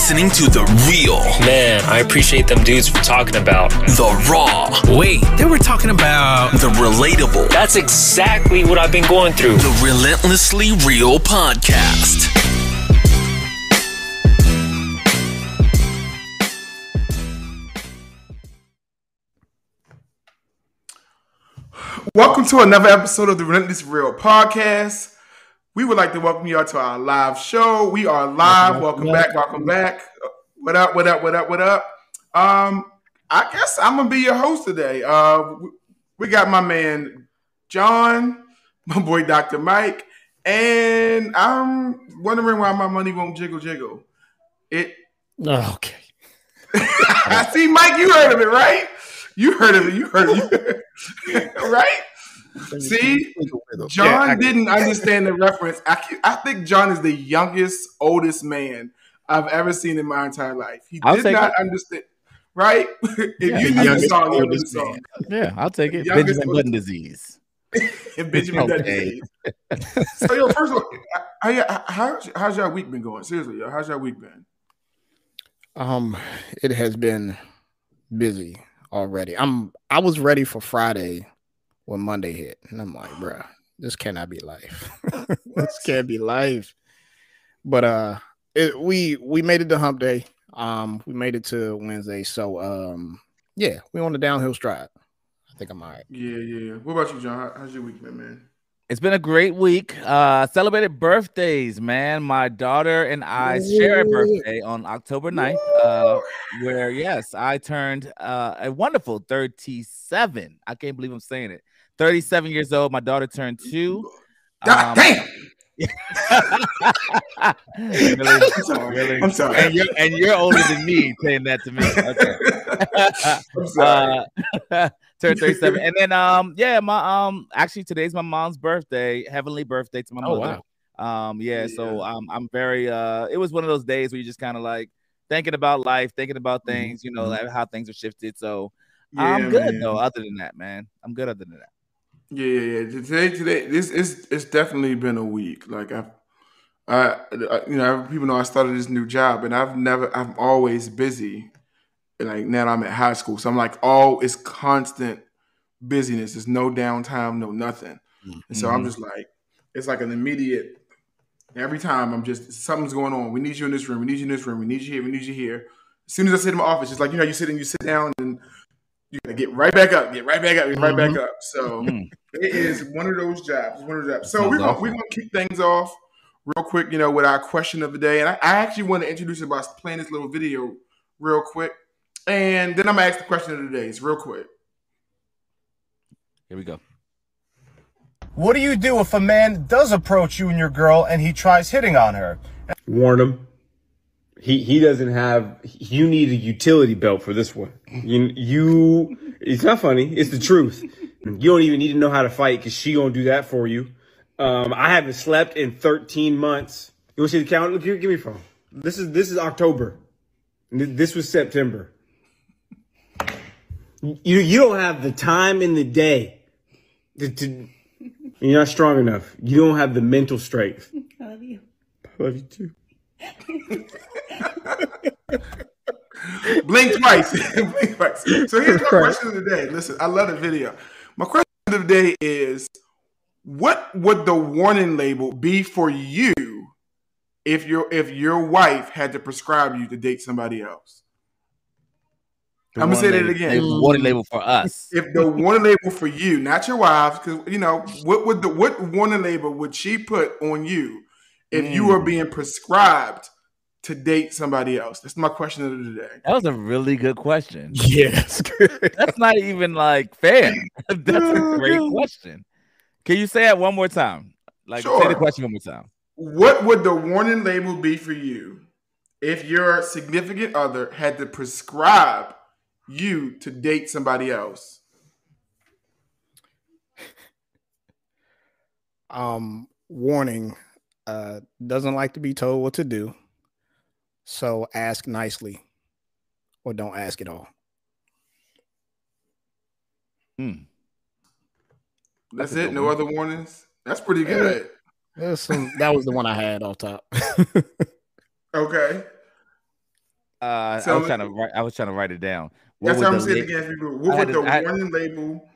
listening to The Real, Man, I appreciate them dudes for talking about. The Raw, Wait, they were talking about. The Relatable, That's exactly what I've been going through. The Relentlessly Real Podcast. Welcome to another episode of the Relentless Real Podcast. We would like to welcome you all to our live show. We are live. Welcome, back. Welcome back. What up? What up? What up? What up? Um, I guess I'm gonna be your host today. Uh, we- we got my man John, my boy Dr. Mike, and I'm wondering why my money won't jiggle jiggle. It. Oh, okay. I see, Mike. You heard of it, right? You heard of it. You heard of it, right? See, John Yeah, didn't understand the reference. I, I think John is the youngest, oldest man I've ever seen in my entire life. He I'll did take not understand. Right? if Yeah, you the knew the song, you knew the oldest song. man. Yeah, I'll take it. Youngest Benjamin was- Button disease. And Benjamin Button Okay. disease. So, yo, first of all, how, how, how's your week been going? Seriously, yo, how's your week been? Um, it has been busy already. I'm I was ready for Friday when Monday hit, and I'm like, bruh, this cannot be life. this can't be life. But uh, it, we we made it to Hump Day. Um, we made it to Wednesday. So um, yeah, we on the downhill stride. I think I'm all right. Yeah, yeah, yeah. What about you, John? How, how's your week been, man? It's been a great week. Uh celebrated birthdays, man. My daughter and I share a birthday on October 9th. Uh where yes, I turned uh a wonderful 37. I can't believe I'm saying it. 37 years old. My daughter turned two. God Um, damn! really? I'm sorry. Really? I'm sorry. And you're and you're older than me saying that to me. Okay. I'm sorry. uh, turned 37 and then um yeah my um actually today's my mom's birthday heavenly birthday to my Oh, mother um yeah, so um i'm very uh it was one of those days where you just kind of like thinking about life thinking about Mm-hmm. things you know like how things are shifted so i'm good though other than that man i'm good other than that Yeah, yeah, yeah. Today, today, this is it's definitely been a week. Like I've, I, I, you know, people know I started this new job, and I've never, I'm always busy. Like now I'm at high school, so I'm like, all it's constant busyness. There's no downtime, no nothing. And so I'm Mhm. just like, it's like an immediate. Every time I'm just something's going on. We need you in this room. We need you in this room. We need you here. We need you here. As soon as I sit in my office, it's like you know, you sit and you sit down, and you gotta get right back up, get right back up, get right back up. So. It is one of those jobs. One of those jobs. So we're gonna awful. we're gonna kick things off real quick, you know, with our question of the day. And I, I actually want to introduce it by playing this little video real quick. And then I'm gonna ask the question of the day. It's real quick. here we go What do you do if a man does approach you and your girl and he tries hitting on her? warn him. He he doesn't have. You need a utility belt for this one. You you. It's not funny. It's the truth. You don't even need to know how to fight because she gonna do that for you. Um, I haven't slept in 13 months. You want to see the calendar? Look, here, give me your phone. This is this is October. This was September. You you don't have the time in the day to, to you're not strong enough. You don't have the mental strength. I love you. I love you too. Blink twice. Blink twice. So here's my question of the day. Listen, I love the video. My question of the day is what would the warning label be for you if your if your wife had to prescribe you to date somebody else? The I'ma say warning that again. the warning label for us if the warning label for you, not your wives, because you know what would the what warning label would she put on you if you were mm. being prescribed to date somebody else? That's my question of the day. that was a really good question Yes. that's not even like fair that's a great question can you say it one more time like say the question one more time What would the warning label be for you if your significant other had to prescribe you to date somebody else? um warning uh doesn't like to be told what to do so ask nicely or don't ask at all Hmm. That's, That's it. No one. other warnings. That's pretty good. There's some that was the one i had off top Okay. Uh, I was trying to write. I was trying to write it down. That's would what I'm the saying la- again. People. What would the to- I warning label?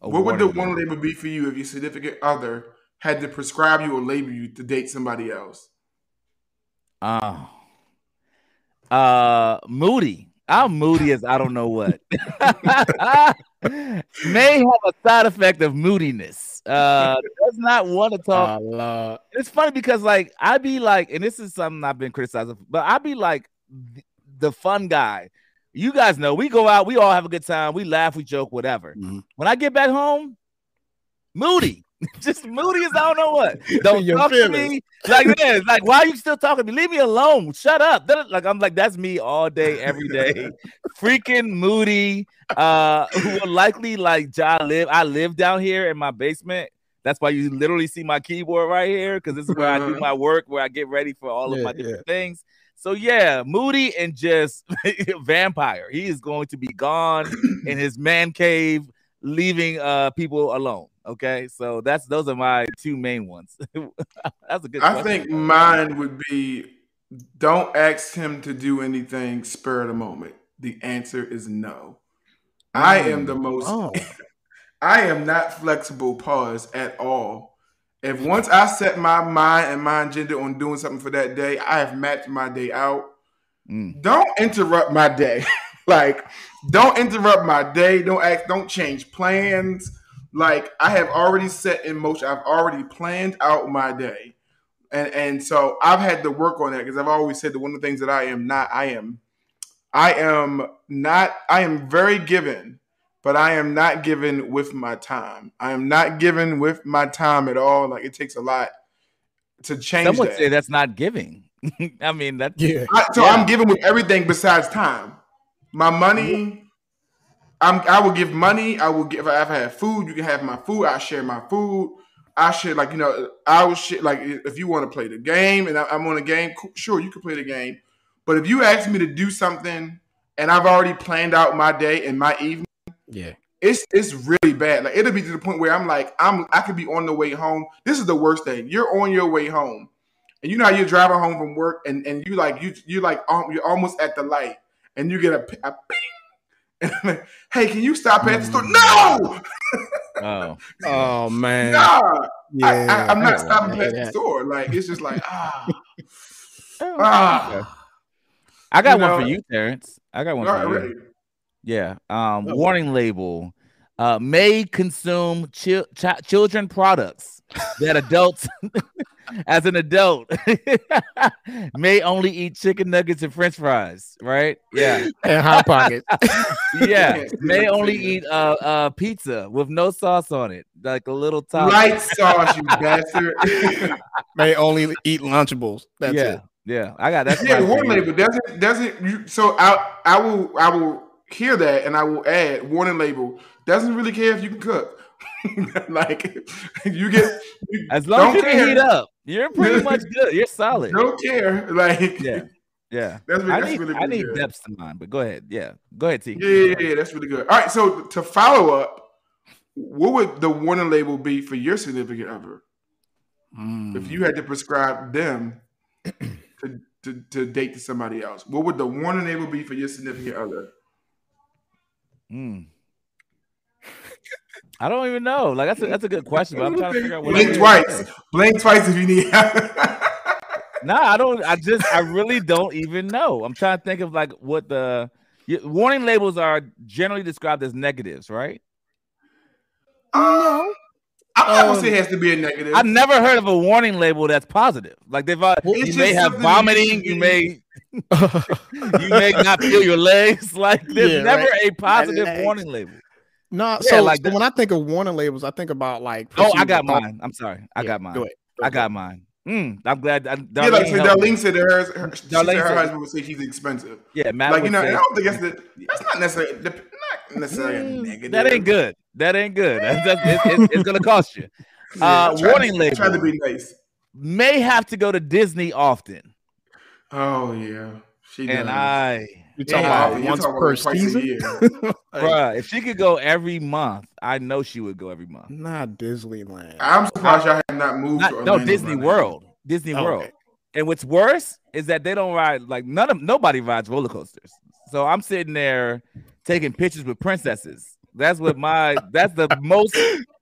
What would the warning warning label. label be for you if your significant other had to prescribe you or label you to date somebody else? Oh. Uh moody. I'm moody as I don't know what. May have a side effect of moodiness. Uh does not want to talk. Lord. it's funny because like I be like, and this is something I've been criticizing, but I be like the fun guy. You guys know we go out, we all have a good time, we laugh, we joke, whatever. Mhm. When I get back home, moody. Just moody as I don't know what. Don't Your talk to me. Like, this. like, why are you still talking to me? Leave me alone. Shut up. Like, I'm like, that's me all day, every day. Freaking moody. Uh, who will likely like I live. I live down here in my basement. That's why you literally see my keyboard right here, because this is where I do Uh-huh. my work, where I get ready for all of my different things. So yeah, Moody and just vampire. He is going to be gone in his man cave, leaving uh people alone. Okay, so that's those are my two main ones. that's a good. I question. think mine would be don't ask him to do anything spur of the moment. The answer is no. I am the most Oh. I am not flexible pause at all. If once I set my mind and my agenda on doing something for that day, I have mapped my day out. Mm. Don't interrupt my day. like, don't interrupt my day. Don't act, don't change plans. Like, I have already set in motion, I've already planned out my day. And and so I've had to work on that because I've always said that one of the things that I am not, I am, I am not, I am very given but I am not given with my time. I am not given with my time at all. Like it takes a lot to change Some would that. say that's not giving. I mean, that's Yeah. I- so Yeah. I'm given with everything besides time. My money, I'm I will give money. I will give. If I have food, you can have my food. I share my food. I share like you know. I will share like if you want to play the game and I, I'm on a game, sure you can play the game. But if you ask me to do something and I've already planned out my day and my evening. Yeah. it's it's really bad. Like it'll be to the point where I'm like, I'm I could be on the way home. This is the worst thing. You're on your way home, and you know how you're driving home from work, and and you like you you like um, you're almost at the light, and you get a, a ping. And I'm like, hey, can you stop at the store? No, oh Oh man. nah, Yeah. I, I, I'm not stopping at the store. Like it's just like ah, Oh, ah. I got You one know- for you, Terrence. I got one for right, you. ready. Yeah. Um, Oh. warning label. Uh, may consume chil- chi- children products that adults, as an adult, may only eat chicken nuggets and French fries. Right? Yeah. And hot pockets. Yeah. May only eat uh, uh pizza with no sauce on it, like a little top. Light sauce, you bastard. May only eat Lunchables. That's yeah. it. Yeah. I got that. yeah, warning label doesn't doesn't. You, so I I will I will hear that and I will add warning label doesn't really care if you can cook. like you get you As long as you can heat up, you're pretty much good. You're solid. Don't care. Like Yeah. Yeah. That's really- I that's need, really I need good. depths to mine, but go ahead. Yeah. Go ahead, T. Yeah, yeah, yeah, that's really good. All right, so to follow up, what would the warning label be for your significant other Mm. if you had to prescribe them to, to, to date to somebody else? What would the warning label be for your significant other? Mm. I don't even know. Like that's a, that's a good question, but I'm trying to figure out what. Blink I- twice. Blink twice if you need. Nah, I don't. I just I really don't even know. I'm trying to think of like what the y- warning labels are generally described as negatives, right? no. I'm not gonna say it has to be a negative. I've never heard of a warning label that's positive. Like they've uh, It's you may have vomiting, you you may you may not feel your legs. Like there's Yeah, never right. a positive warning label. No, Yeah, so, like so when I think of warning labels, I think about like. Oh, I perceived got thought- mine. I'm sorry. I Yeah, got mine. Go ahead. I got mine. Mm, I'm glad. I, yeah, like Darlene so helped me. Darlene said that hers, her, she said her said- husband would say she's expensive. Yeah, Matt like you know, say- I don't think that's the, that's not necessarily the, not necessarily a negative. Mm, That ain't good. That ain't good. That's, that's, it's, it's, it's gonna cost you. Yeah, Uh, I warning I label. Trying to be nice. May have to go to Disney often, Oh yeah, she and does. I, You Yeah, talking about you're once talking per about twice season? year. bruh, if she could go every month, I know she would go every month. Not Disneyland. I'm surprised y'all have not moved. Not, to no, Disney. World. Disney Oh, World. okay. And what's worse is that they don't ride like none of nobody rides roller coasters. So I'm sitting there taking pictures with princesses. That's what my that's the most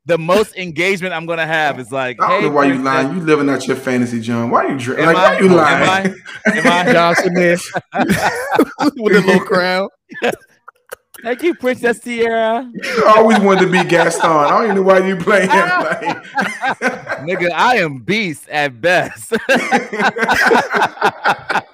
the most engagement I'm gonna have is like, I don't hey, know why you princess, lying. You living out your fantasy, John. Why you dr- like? I- why you am lying? I- am I- Johnson there with a little crown. Thank you, Princess Sierra. You always wanted to be Gaston. I don't even know why you playing. Like, Nigga, I am beast at best.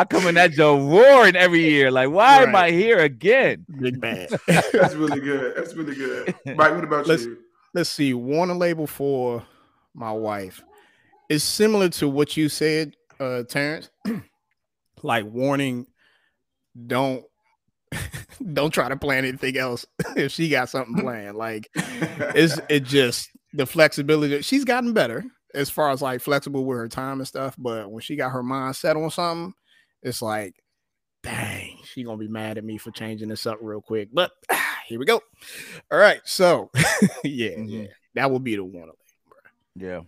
I come in that Joe roaring every year. Like, why am I here again? Big bad. that's really good. That's really good. Mike, what about Let's- you? Let's see. Warning label for my wife is similar to what you said, uh, Terrence. like warning, don't don't try to plan anything else if she got something planned. Like it's it just the flexibility. She's gotten better as far as like flexible with her time and stuff. But when she got her mind set on something, it's like, dang, she gonna be mad at me for changing this up real quick. But here we go. All right, so yeah, Mhm. yeah, that would be the one. Yeah.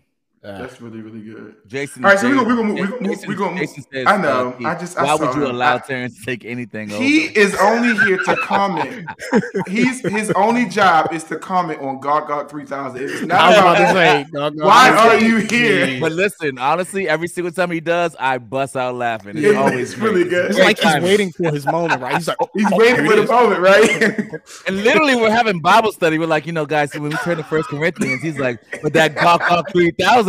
Uh, That's really really good. Jason. All right, so we're gonna- we're gonna- we're gonna- Jason- we're gonna- says, I know, uh, I just- I why saw would you him. allow I- Terrence to take anything He over? is only here to comment. He's his only job is to comment on Gawk Gawk three thousand. It's I not was about about to say, dog, Why dog, are you here? But listen, honestly, every single time he does, I bust out laughing. It's Yeah, always it's really great. good. It's like he's waiting for his moment, right? He's like, oh, He's oh, waiting for it the moment, right? And literally, we're having Bible study. We're like, you know, guys, when we turn to First Corinthians, he's like, but that Gawk Gawk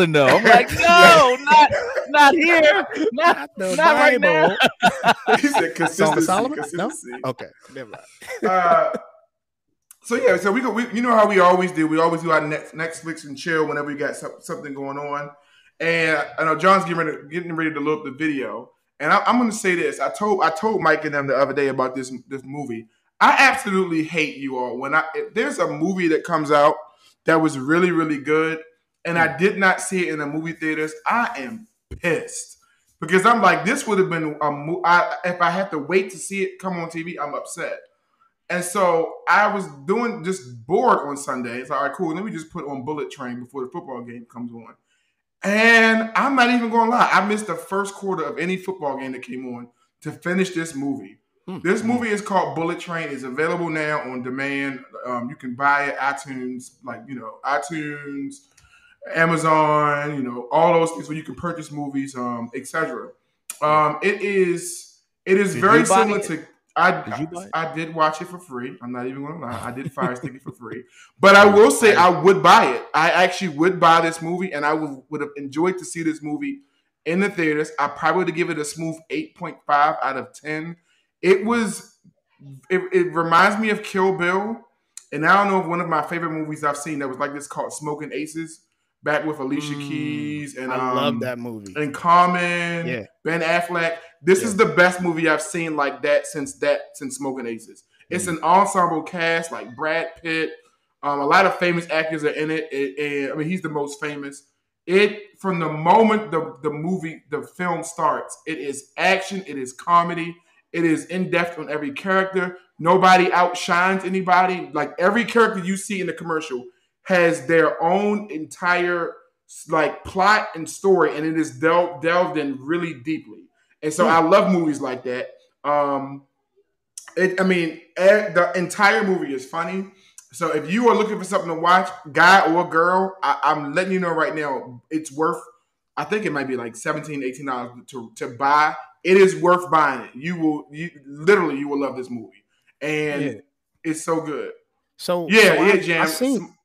3000, though. I'm like, no, not not here. Not, The not right now. He said Song of consistency. Solomon? No? Okay, never mind. Uh, so yeah, so we go. We, you know how we always do. We always do our Net- Netflix and chill whenever we got some, something going on. And I know John's getting ready, getting ready to load up the video. And I, I'm going to say this. I told I told Mike and them the other day about this this movie. I absolutely hate you all when I if there's a movie that comes out that was really really good and I did not see it in the movie theaters. I am pissed because I'm like this would have been a mo- I, if I had to wait to see it come on TV. I'm upset. And so I was doing just bored on Sunday. It's like, all right, cool. Let me just put on Bullet Train before the football game comes on. And I'm not even going to lie. I missed the first quarter of any football game that came on to finish this movie. Hmm. This movie is called Bullet Train. It's available now on demand. Um, you can buy it iTunes, like you know, iTunes, Amazon, you know, all those things where you can purchase movies, um, etc. Um, it is it is Did very similar it? to I, Did it? I did watch it for free. I'm not even gonna lie. I did Fire Stick it for free. But I will say I would buy it. I actually would buy this movie and I would, would have enjoyed to see this movie in the theaters. I probably would give it a smooth 8.5 out of 10. It was it, it reminds me of Kill Bill. And I don't know if one of my favorite movies I've seen that was like this called Smoking Aces, back with Alicia Mm, Keys and I um, love that movie. and Common, Yeah. Ben Affleck. This is the best movie I've seen like that since that since Smoking Aces. It's an ensemble cast like Brad Pitt. Um, a lot of famous actors are in it. It- and- I mean, he's the most famous. It from the moment the the movie the film starts, it is action. It is comedy. It is in depth on every character. Nobody outshines anybody. Like every character you see in the commercial has their own entire like plot and story, and it is delved delved in really deeply. And so I love movies like that. Um, it, I mean, the entire movie is funny. So if you are looking for something to watch, guy or girl, I, I'm letting you know right now, it's worth. I think it might be like 17 dollars to to buy. It is worth buying it. You will, you literally, you will love this movie, and Yeah. it's so good. So Yeah, so I- yeah, I Jam. seen.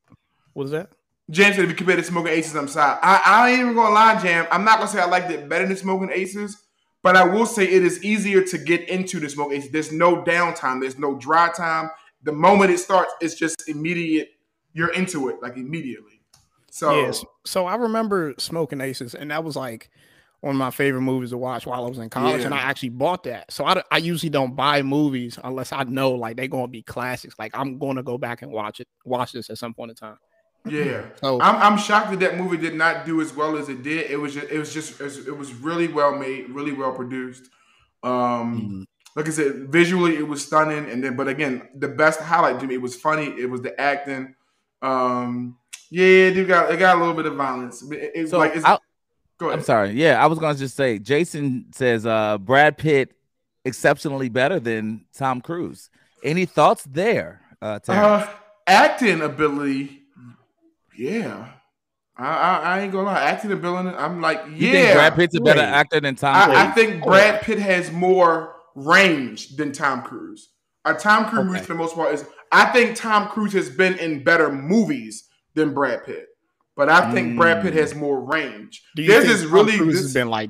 What was that? James said if you compare to Smoking Aces, I'm sorry. I, I ain't even gonna lie, Jam. I'm not gonna say I liked it better than Smoking Aces, but I will say it is easier to get into the Smoking Aces. There's no downtime. There's no dry time. The moment it starts, it's just immediate. You're into it like immediately. So Yes. So I remember Smoking Aces, and that was like one of my favorite movies to watch while I was in college, and I actually bought that. So I, I usually don't buy movies unless I know like they're gonna be classics. Like I'm gonna go back and watch it, watch this at some point in time. Yeah, So I'm, I'm shocked that that movie did not do as well as it did. It was just, it was just it was really well made, really well produced. Um, mm, like I said, visually it was stunning, and then but again, the best highlight to me it was funny. It was the acting. Um, yeah, it got it got a little bit of violence. It- It's So like it's, I'll, Go ahead. I'm sorry. Yeah, I was gonna just say. Jason says uh, Brad Pitt exceptionally better than Tom Cruise. Any thoughts there, uh? Uh, acting ability, yeah. I, I, I ain't gonna lie, acting ability. I'm like, yeah. you think Brad Pitt's a better Wait. actor than Tom Cruise? I, I think Brad Pitt has more range than Tom Cruise. Uh, Tom Cruise, Okay. for the most part, is. I think Tom Cruise has been in better movies than Brad Pitt, but I think Brad Pitt has more range. Do you There's think this Tom really, Cruise this, has been like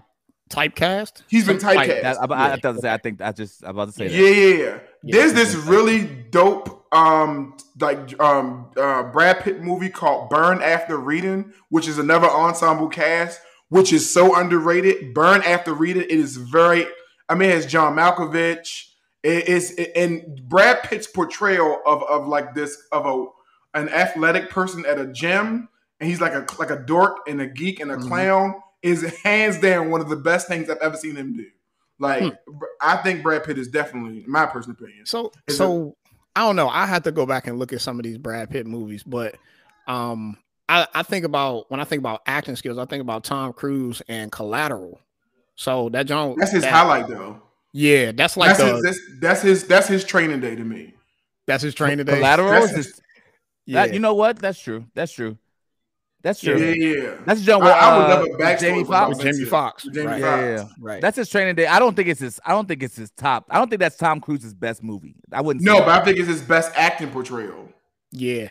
typecast? he's been Some- like, typecast. That- I, I, I, thought to say, I think I just I'm about to say that. Yeah, yeah, yeah. Yeah, There's he's this really dope um like um uh Brad Pitt movie called Burn After Reading, which is another ensemble cast, which is so underrated. Burn After Reading, it is very I mean it has John Malkovich. It is and Brad Pitt's portrayal of of like this of a an athletic person at a gym and he's like a like a dork and a geek and a Mhm. clown is hands down one of the best things I've ever seen him do. Like Hmm. I think Brad Pitt is definitely, in my personal opinion. So so I don't know. I have to go back and look at some of these Brad Pitt movies, but um I, I think about when I think about acting skills, I think about Tom Cruise and Collateral. So that John That's his that- highlight, though. Yeah, that's like that's, the, his, that's, that's his that's his training day to me. that's his training day. Collateral That's is his- just, Yeah. that, you know what? That's true. That's true. That's true. yeah. yeah. That's John. I, I would uh, love a backstory Jamie for about Foxx. With Jamie Vincent. Foxx, Jamie right. Yeah, Foxx. yeah, yeah. right. That's his training day. I don't think it's his. I don't think it's his top. I don't think that's Tom Cruise's best movie. I wouldn't. No, say but that. I think it's his best acting portrayal. yeah.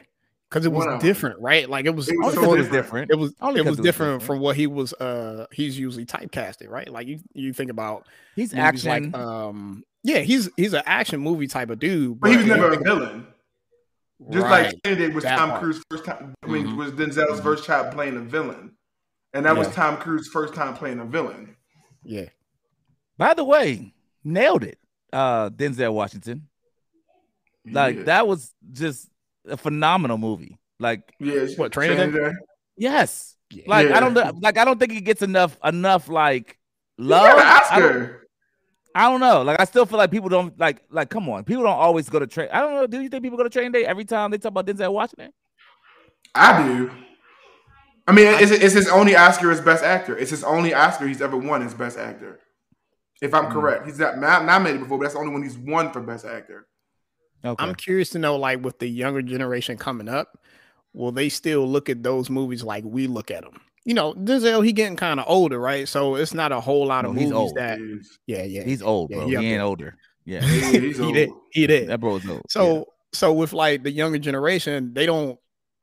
Because it was One of 'em. different, right? Like it was, It was so because it was different. different. it was Only it 'cause was it was different different. from what he was uh he's usually typecasted, right? Like you you think about He's movies action. like um yeah, he's he's an action movie type of dude, But he was never a think- villain. Just right. like Training Day was That Tom part. Cruise's first time. I mean, Mhm. was Denzel's first time playing a villain, and that was Tom Cruise's first time playing a villain. yeah. By the way, nailed it. Uh, Denzel Washington. Like yeah. that was just a phenomenal movie. Like Yeah, What, Training Day? yes. Like Yeah. I don't. Like I don't think he gets enough enough like He love. got an I don't, Oscar. I don't know. Like I still feel like people don't like like come on. People don't always go to train. I don't know. Do you think people go to training day every time they talk about Denzel Washington? I do. I mean, it's, it's his only Oscar as best actor. It's his only Oscar he's ever won as best actor. If I'm Mm. correct, he's not not nominated before, but that's the only one he's won for best actor. Okay. I'm curious to know, like, with the younger generation coming up, will they still look at those movies like we look at them? You know, Denzel, he getting kind of older, right? So it's not a whole lot of No, he's movies old. that, He's, yeah, yeah, He's old, Yeah, bro. he he ain't older. Yeah. yeah, he's he did, he did. that bro's old. So, so with like the younger generation, they don't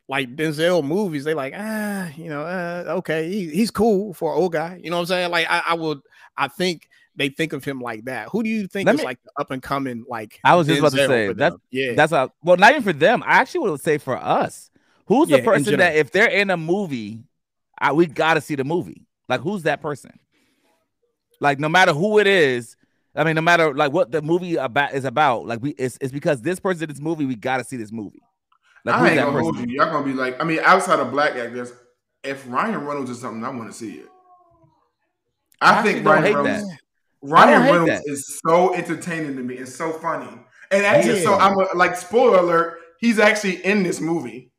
like Denzel movies. They like, ah, you know, uh, okay, he, he's cool for an old guy. You know what I'm saying? Like, I, I would, I think they think of him like that. Who do you think Let is me- like the up and coming like? I was just about to say, for that's- yeah, That's a well, not even for them. I actually would say for us. Who's Yeah, the person that if they're in a movie, I, we got to see the movie? Like, who's that person? Like, no matter who it is, I mean, no matter like what the movie about is about, like we, it's, it's because this person in this movie, we got to see this movie. Like, I ain't that gonna person? hold you. Y'all gonna be like, I mean, outside of black actors, if Ryan Reynolds is something, I want to see it. I, I think Ryan Reynolds. that. Ryan Reynolds that. is so entertaining to me. It's so funny, and actually, so I'm a, like, spoiler alert, he's actually in this movie.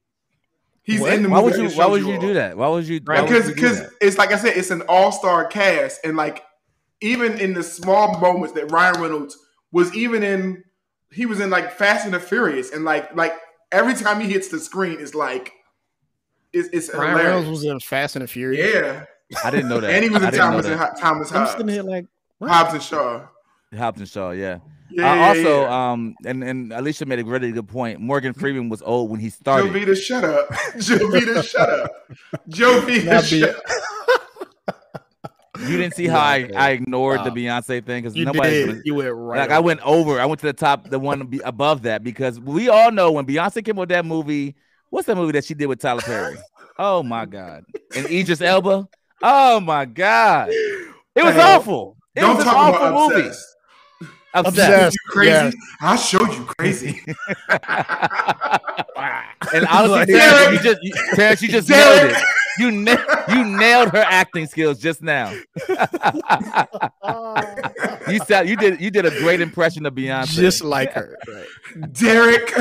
He's What? in the Why movie. would you? Why would you all. do that? Why would you? why would because because it's like I said, it's an all star cast, and like even in the small moments that Ryan Reynolds was even in, he was in like Fast and the Furious, and like like every time he hits the screen, it's like it's, it's Ryan Reynolds was in Fast and the Furious. Yeah, I didn't know that. and he was in didn't know Thomas and that. Ho- Thomas I'm Hobbs, sitting here like, what? Hobbs and Shaw. Hopkins Shaw, yeah. Yeah, uh, yeah, also, yeah. um, and and Alicia made a really good point. Morgan Freeman was old when he started. Jovita, shut up. Jovita, shut up. Jovita, Not shut up. You didn't see how I, Yeah, I ignored the Beyonce thing because nobody. did. gonna, You went right. like I went over. I went to the top, the one be above that because we all know when Beyonce came with that movie. What's that movie that she did with Tyler Perry? Oh my god! And Idris Elba. Oh my god! It was Hey, awful. It Don't was an talk awful about movie. obsessed. Obsessed. Obsessed. You crazy? Yes. I'll show you crazy. And honestly, Like- Terrence, you just you, Terrence, you just Derek. nailed it. You na- you nailed her acting skills just now. you sound you did you did a great impression of Beyonce. just like her. Right. Derek.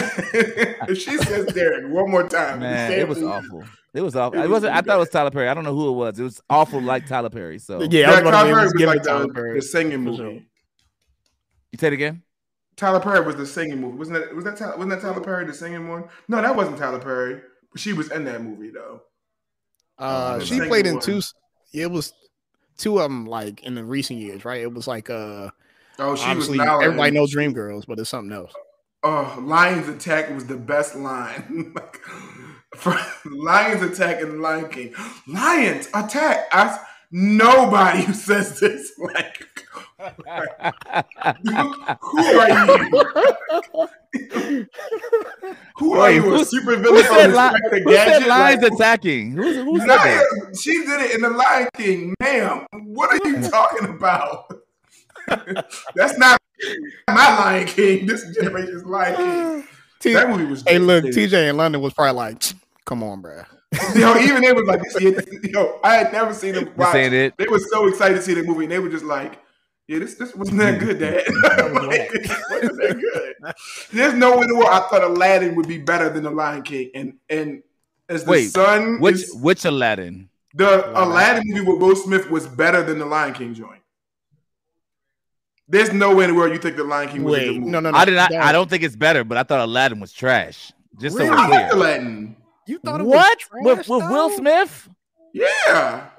if she says Derek one more time, man, it was please. awful. It was awful. It It was wasn't. I thought it was. Tyler Perry. I don't know who it was. It was awful, like Tyler Perry. So Yeah, I was Tyler Perry let's was like Tyler the, Perry. the singing For movie. Sure. you say it again. Tyler Perry was the singing movie. Wasn't that was that Tyler, wasn't that Tyler Perry the singing one? No, that wasn't Tyler Perry. But she was in that movie though. Uh, she played in one. two. It was two of them, like in the recent years, right? It was like uh, Oh, she obviously was Nala everybody in- knows Dreamgirls, but it's something else. Oh, Lions Attack was the best line. like, for Lions Attack and Lion King. Lions Attack. I, s- nobody who says this like who are you? who are Wait, you? A who- super Who villain said, li- who said Gadget? lions Like, attacking? Who's, who said that? she did it in the Lion King, ma'am. What are you talking about? That's not my Lion King. This generation's Lion King. T- That movie was. hey, look, devastating. TJ in London was probably like, "Come on, bro." Yo, even they was like, yo, I had never seen them This watch. it. They were so excited to see the movie, and they were just like, yeah, this this wasn't that good, Dad. like, wasn't that good. There's no way in the world I thought Aladdin would be better than the Lion King, and and as the Wait, son, Which is- which Aladdin? the Aladdin movie with Will Smith was better than the Lion King joint. There's no way in the world you think the Lion King was a good movie. no, no, no. I did not. no. I don't think it's better, but I thought Aladdin was trash. Just Really? so I we're clear. Aladdin. You thought it What was with, trash, with Will? Smith? Yeah,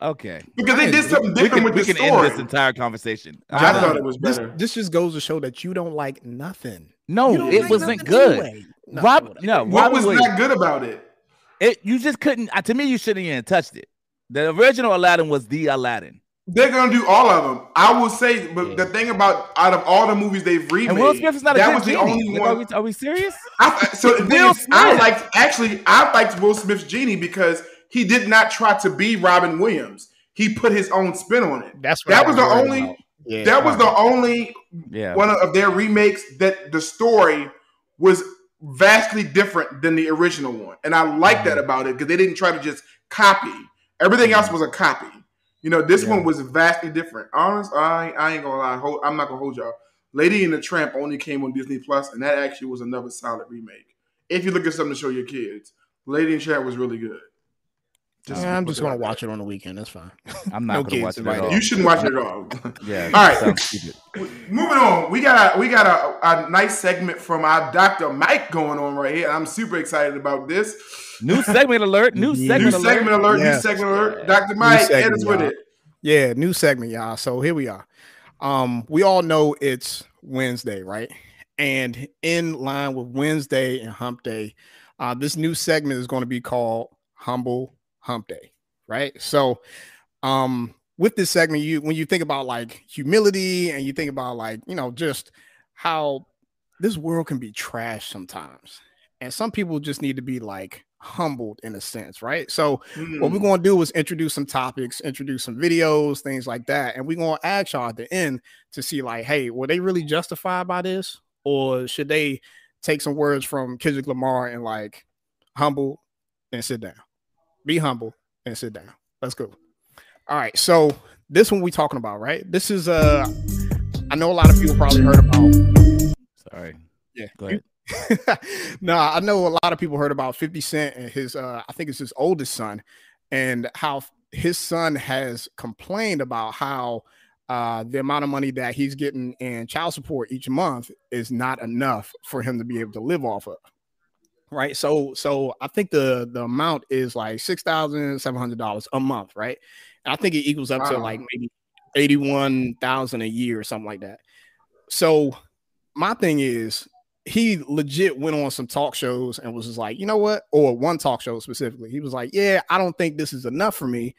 Okay, because they did something we different can with we the can story. end this entire conversation. I Uh, thought it was This, better. this just goes to show that you don't like nothing. no, it like wasn't good. anyway. No, Rob, no, what Robin was Williams. not good about it? It you just couldn't. Uh, to me, you shouldn't even touched it. The original Aladdin was the Aladdin, They're gonna do all of them. I will say, but the thing about out of all the movies they've remade, and Will Smith is not a that good was the genie. only Like, Are one. we, are we serious? I, so Will is, I Smith. liked actually I liked Will Smith's genie because he did not try to be Robin Williams. He put his own spin on it. That's what that I was the only. That was the only one of their remakes that the story was vastly different than the original one, and I like Mm-hmm. that about it because they didn't try to just copy. Everything else was a copy. You know, this Yeah. one was vastly different. Honest, I, I ain't gonna lie. Hold, I'm not gonna hold y'all. Lady and the Tramp only came on Disney Plus, and that actually was another solid remake. If you look at something to show your kids, Lady and the Tramp was really good. Yeah, I'm just gonna watch it on the weekend. That's fine. I'm not No gonna watch it at all. You shouldn't watch it at all. Yeah. All right. Moving on, we got a we got a, a nice segment from our Dr. Mike going on right here. I'm super excited about this. New segment alert. New Yeah. segment New alert. segment alert, Yeah. new segment alert. Dr. Mike, hit segment, us with it. Yeah, new segment, y'all. So here we are. Um, we all know it's Wednesday, right? And in line with Wednesday and Hump Day, uh, this new segment is going to be called Humble Hump Day, right? So, um, with this segment, you when you think about like humility and you think about like you know just how this world can be trash sometimes, and some people just need to be like humbled in a sense, right? So, what we're going to do is introduce some topics, introduce some videos, things like that. And we're going to ask y'all at the end to see, like, hey, were they really justified by this? Or should they take some words from Kendrick Lamar and like humble and sit down? Be humble and sit down. Let's go. All right. So this one we talking about, right? This is uh I know a lot of people probably heard about Sorry. yeah. Go ahead. no, I know a lot of people heard about 50 Cent and his uh I think it's his oldest son and how his son has complained about how uh the amount of money that he's getting in child support each month is not enough for him to be able to live off of. Right. So so I think the the amount is like six thousand seven hundred dollars a month, right? And I think it equals up to like maybe eighty-one thousand a year or something like that. So my thing is he legit went on some talk shows and was just like, you know what? Or one talk show specifically. He was like, Yeah, I don't think this is enough for me.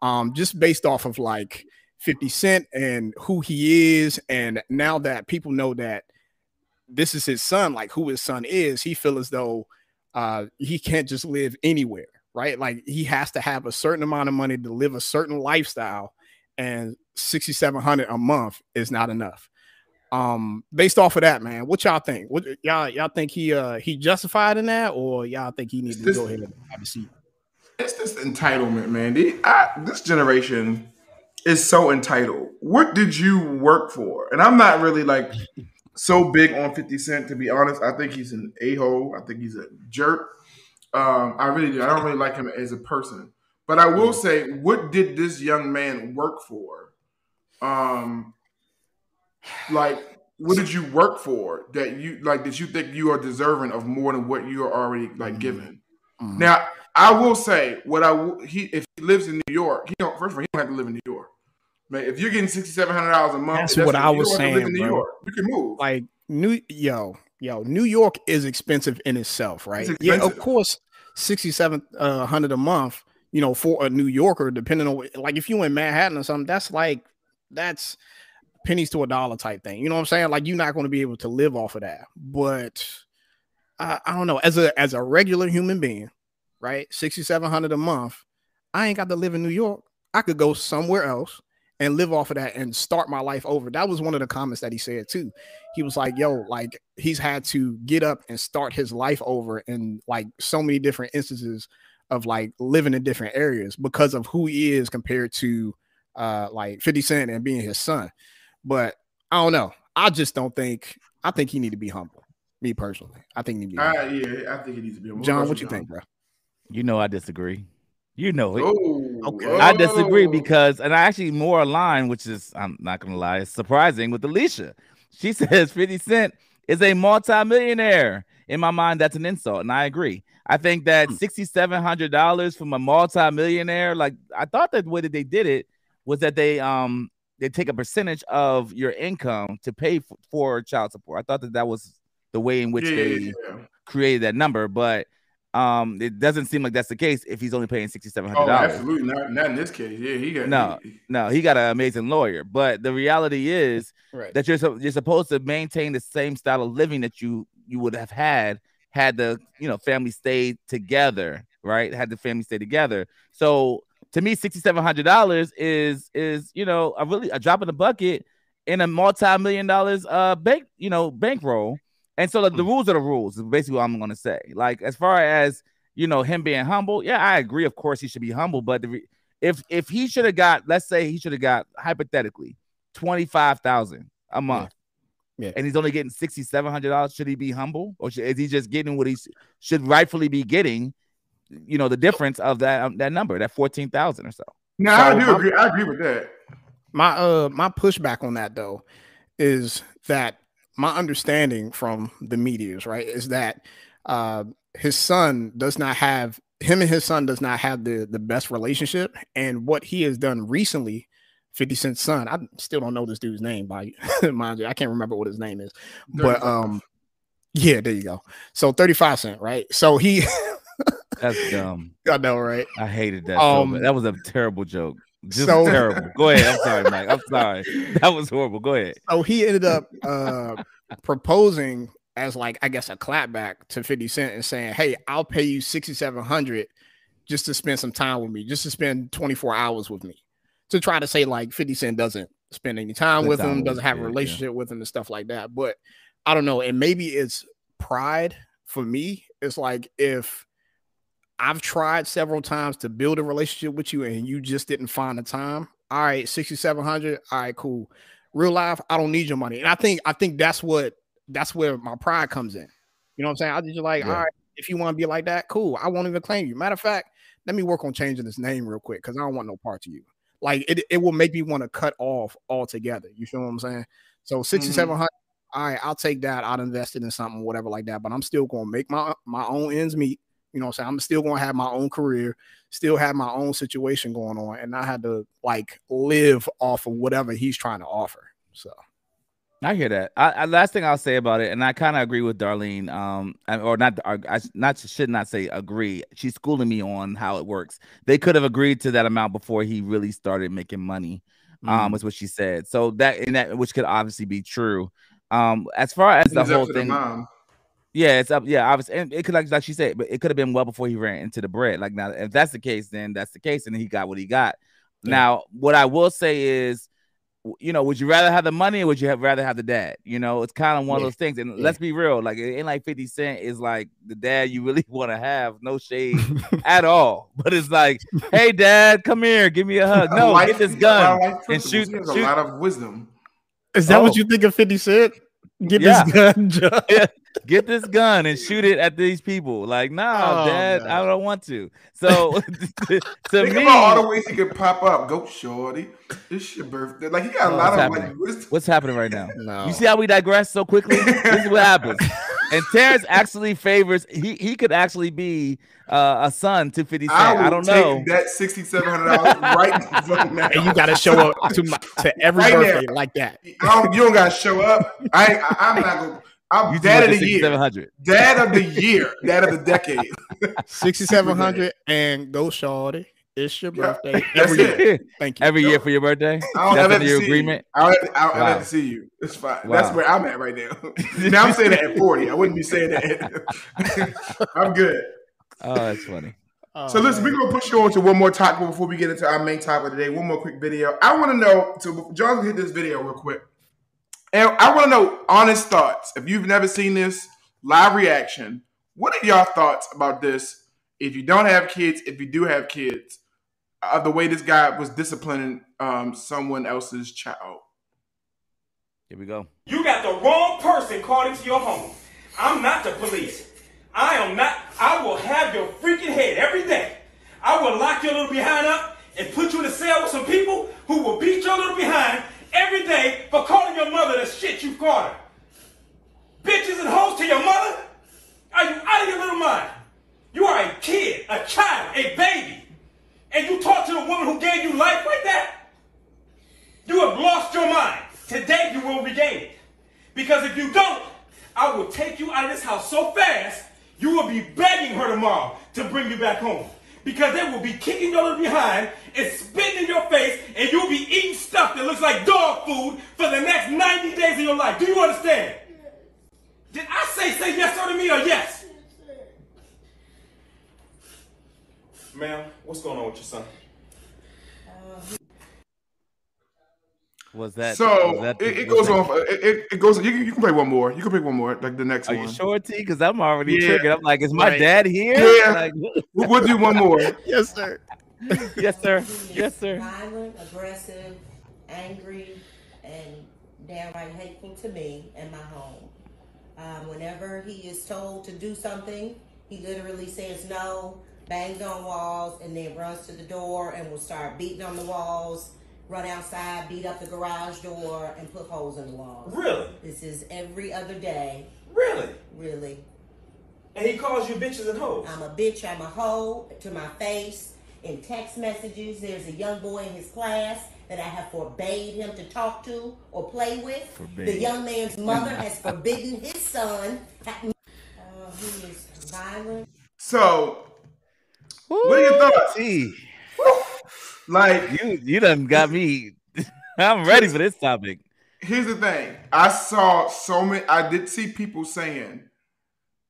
Um, just based off of like 50 Cent and who he is. And now that people know that this is his son, like who his son is, he feel as though uh he can't just live anywhere, right? Like he has to have a certain amount of money to live a certain lifestyle, and 6700 a month is not enough um based off of that man what y'all think what y'all y'all think he uh he justified in that or y'all think he needs to This- go ahead and have a seat It's this entitlement, man. The- I, this generation is so entitled. What did you work for? And I'm not really like so big on 50 Cent, to be honest. I think he's an a hole. I think he's a jerk. Um, I really do. I don't really like him as a person, but I will say, what did this young man work for? Um, like, what did you work for that you like that you think you are deserving of more than what you are already like given? Mhm. Now, I will say what I will, he if he lives in New York, he don't first of all he don't have to live in New York. Man, if you're getting sixty seven hundred dollars a month, That's if what I was don't have to live saying, in New bro. York, you can move. like New yo yo New York is expensive in itself, right? It's Yeah, of course, sixty seven uh, hundred a month. You know, for a New Yorker, depending on like if you in Manhattan or something, that's like that's pennies to a dollar type thing. You know what I'm saying? Like you're not going to be able to live off of that. But I, I don't know. As a as a regular human being, right? Sixty seven hundred a month. I ain't got to live in New York. I could go somewhere else and live off of that and start my life over. That was one of the comments that he said too. He was like, "Yo, like he's had to get up and start his life over in like so many different instances of like living in different areas because of who he is compared to uh like 50 Cent and being his son." But I don't know. I just don't think I think he need to be humble. Me personally. I think he need to be humble. I, yeah, I think it needs to be. humble. John, what you think, bro? You know I disagree. You know it. Oh, Okay. I disagree oh. because, and I actually more aligned, which is I'm not gonna lie, it's surprising with Alicia. She says 50 Cent is a multimillionaire. In my mind, that's an insult, and I agree. I think that Hmm. sixty-seven hundred dollars from a multimillionaire, like I thought that the way that they did it was that they um they take a percentage of your income to pay for, for child support. I thought that that was the way in which yeah, they yeah. created that number, but um it doesn't seem like that's the case if he's only paying sixty seven hundred dollars. absolutely not. Not in this case. Yeah, he got No. he- No, he got an amazing lawyer, but the reality is Right. that you're you're supposed to maintain the same style of living that you you would have had had the you know family stayed together, right? Had the family stay together. So to me, sixty seven hundred dollars is is you know a really a drop in the bucket in a multi million dollars uh bank you know bankroll. And so like, the rules are the rules. Is basically what I'm gonna say. Like as far as you know him being humble, yeah, I agree. Of course, he should be humble, but the re- if if he should have got, let's say he should have got hypothetically twenty five thousand a month, Yeah. and he's only getting sixty seven hundred dollars, should he be humble, or should, is he just getting what he s- should rightfully be getting? You know the difference of that um, that number, that fourteen thousand or so. No, I do my- agree. I agree with that. my uh my pushback on that though is that my understanding from the medias right is that uh his son does not have him and his son does not have the the best relationship and what he has done recently 50 Cent's son I still don't know this dude's name by mind you I can't remember what his name is but um yeah there you go so 35 cent right so he That's dumb. I know right I hated that. Um, that was a terrible joke. Just so- terrible. Go ahead. I'm sorry, Mike. I'm sorry. That was horrible. Go ahead. so he ended up uh proposing as like I guess a clapback to 50 Cent and saying, Hey, I'll pay you 6700 just to spend some time with me, just to spend 24 hours with me. To try to say like 50 Cent doesn't spend any time with him, doesn't have yeah, a yeah. relationship with him and stuff like that. But I don't know, and maybe it's pride for me. It's like if I've tried several times to build a relationship with you and you just didn't find the time. All right, 6700. All right, cool. Real life, I don't need your money. And I think I think that's what that's where my pride comes in. You know what I'm saying? I just like, Yeah. all right, if you want to be like that, cool. I won't even claim you. Matter of fact, let me work on changing this name real quick because I don't want no part of you. Like it, it will make me want to cut off altogether. You feel what I'm saying? So mm-hmm. 6700. All right, I'll take that. I'll invest it in something, whatever like that. But I'm still gonna make my my own ends meet. You know what I'm saying? I'm still gonna have my own career, still have my own situation going on, and I had to like live off of whatever he's trying to offer. So I hear that. I, I last thing I'll say about it, and I kind of agree with Darlene. Um, or not. I I not should not say agree. She's schooling me on how it works. They could have agreed to that amount before he really started making money. Um, is what she said. So that and that, which could obviously be true. Um, as far as the It's whole to the thing, mom. Yeah, it's up. Yeah, obviously, and it could like like she said, but it could have been well before he ran into the bread. Like now, if that's the case, then that's the case, and he got what he got. Yeah. Now, what I will say is, you know, would you rather have the money or would you have rather have the dad? You know, it's kind of one Yeah. of those things. And Yeah. let's be real, like it ain't like 50 Cent is like the dad you really want to have, no shade at all. But it's like, hey, dad, come here, give me a hug. No, Life- get this he's got a lot gun. of life principles. shoot- He has a lot of wisdom. is that Oh. what you think of 50 Cent? Get Yeah. this gun, John. Get this gun and shoot it at these people. Like, no, Oh, dad, no. I don't want to. So to Think me, about all the ways he could pop up. Go, shorty. It's your birthday. Like he got a Oh, lot what's of like happening? wisdom. what's happening right now? No. You see how we digress so quickly? this is what happens. And Terrence actually favors he he could actually be uh, a son to 50 Cent. I, I, don't take know. that sixty seven hundred dollars right now. And you got to show up to my, to every Right birthday now. like that. I don't, you don't gotta show up. I, ain't- I I'm not gonna. I'm You dad of the year. Dad of the year. Dad of the decade. 6700 and go shorty. It's your birthday that's every it. year. Thank you. Every year for your birthday? I don't That's have to your see agreement? You. I don't, I don't ever Wow. have to see you. It's fine. That's where I'm at right now. now I'm saying that at 40. I wouldn't be saying that. I'm good. Oh, that's funny. Oh, So listen, man. we're gonna push you on to one more topic before we get into our main topic today. One more quick video. I want to know. So John, hit this video real quick, and I want to know honest thoughts. If you've never seen this live reaction, what are your thoughts about this? If you don't have kids, if you do have kids, of the way this guy was disciplining um, someone else's child. Here we go. You got the wrong person called into your home. I'm not the police. I am not. I will have your freaking head every day. I will lock your little behind up and put you in a cell with some people who will beat your little behind every day for calling your mother the shit you've called her. Bitches and hoes to your mother? Are you out of your little mind? You are a kid, a child, a baby. And you talk to the woman who gave you life like that? You have lost your mind. Today you will regain it. Because if you don't, I will take you out of this house so fast, you will be begging her tomorrow to bring you back home. Because they will be kicking your little behind and spitting in your face, and you'll be eating stuff that looks like dog food for the next 90 days of your life. Do you understand? Did I say say yes or to me or yes? Ma'am, what's going on with your son? Was that so was that it, it goes that- off. It, it, it goes. You, can- you can play one more. You can pick one more, like the next Are one. you sure, T? Because I'm already Yeah. triggered. I'm like, is my Right. dad here? Yeah. Like, We'll, we'll do one more. yes, sir. yes, sir. Yes, sir. Violent, aggressive, angry, and downright hateful to me and my home. Um, whenever he is told to do something, he literally says no, bangs on walls, and then runs to the door and will start beating on the walls, run outside, beat up the garage door, and put holes in the walls. Really? This is every other day, Really? really. And he calls you bitches and hoes. I'm a bitch, I'm a hoe to my face. In text messages, there's a young boy in his class that I have forbade him to talk to or play with. The young man's mother has forbidden his son. Uh, he is violent. So, what are your thoughts? Like, you you done got me. I'm ready for this topic. here's the thing. I saw so many. I did see people saying,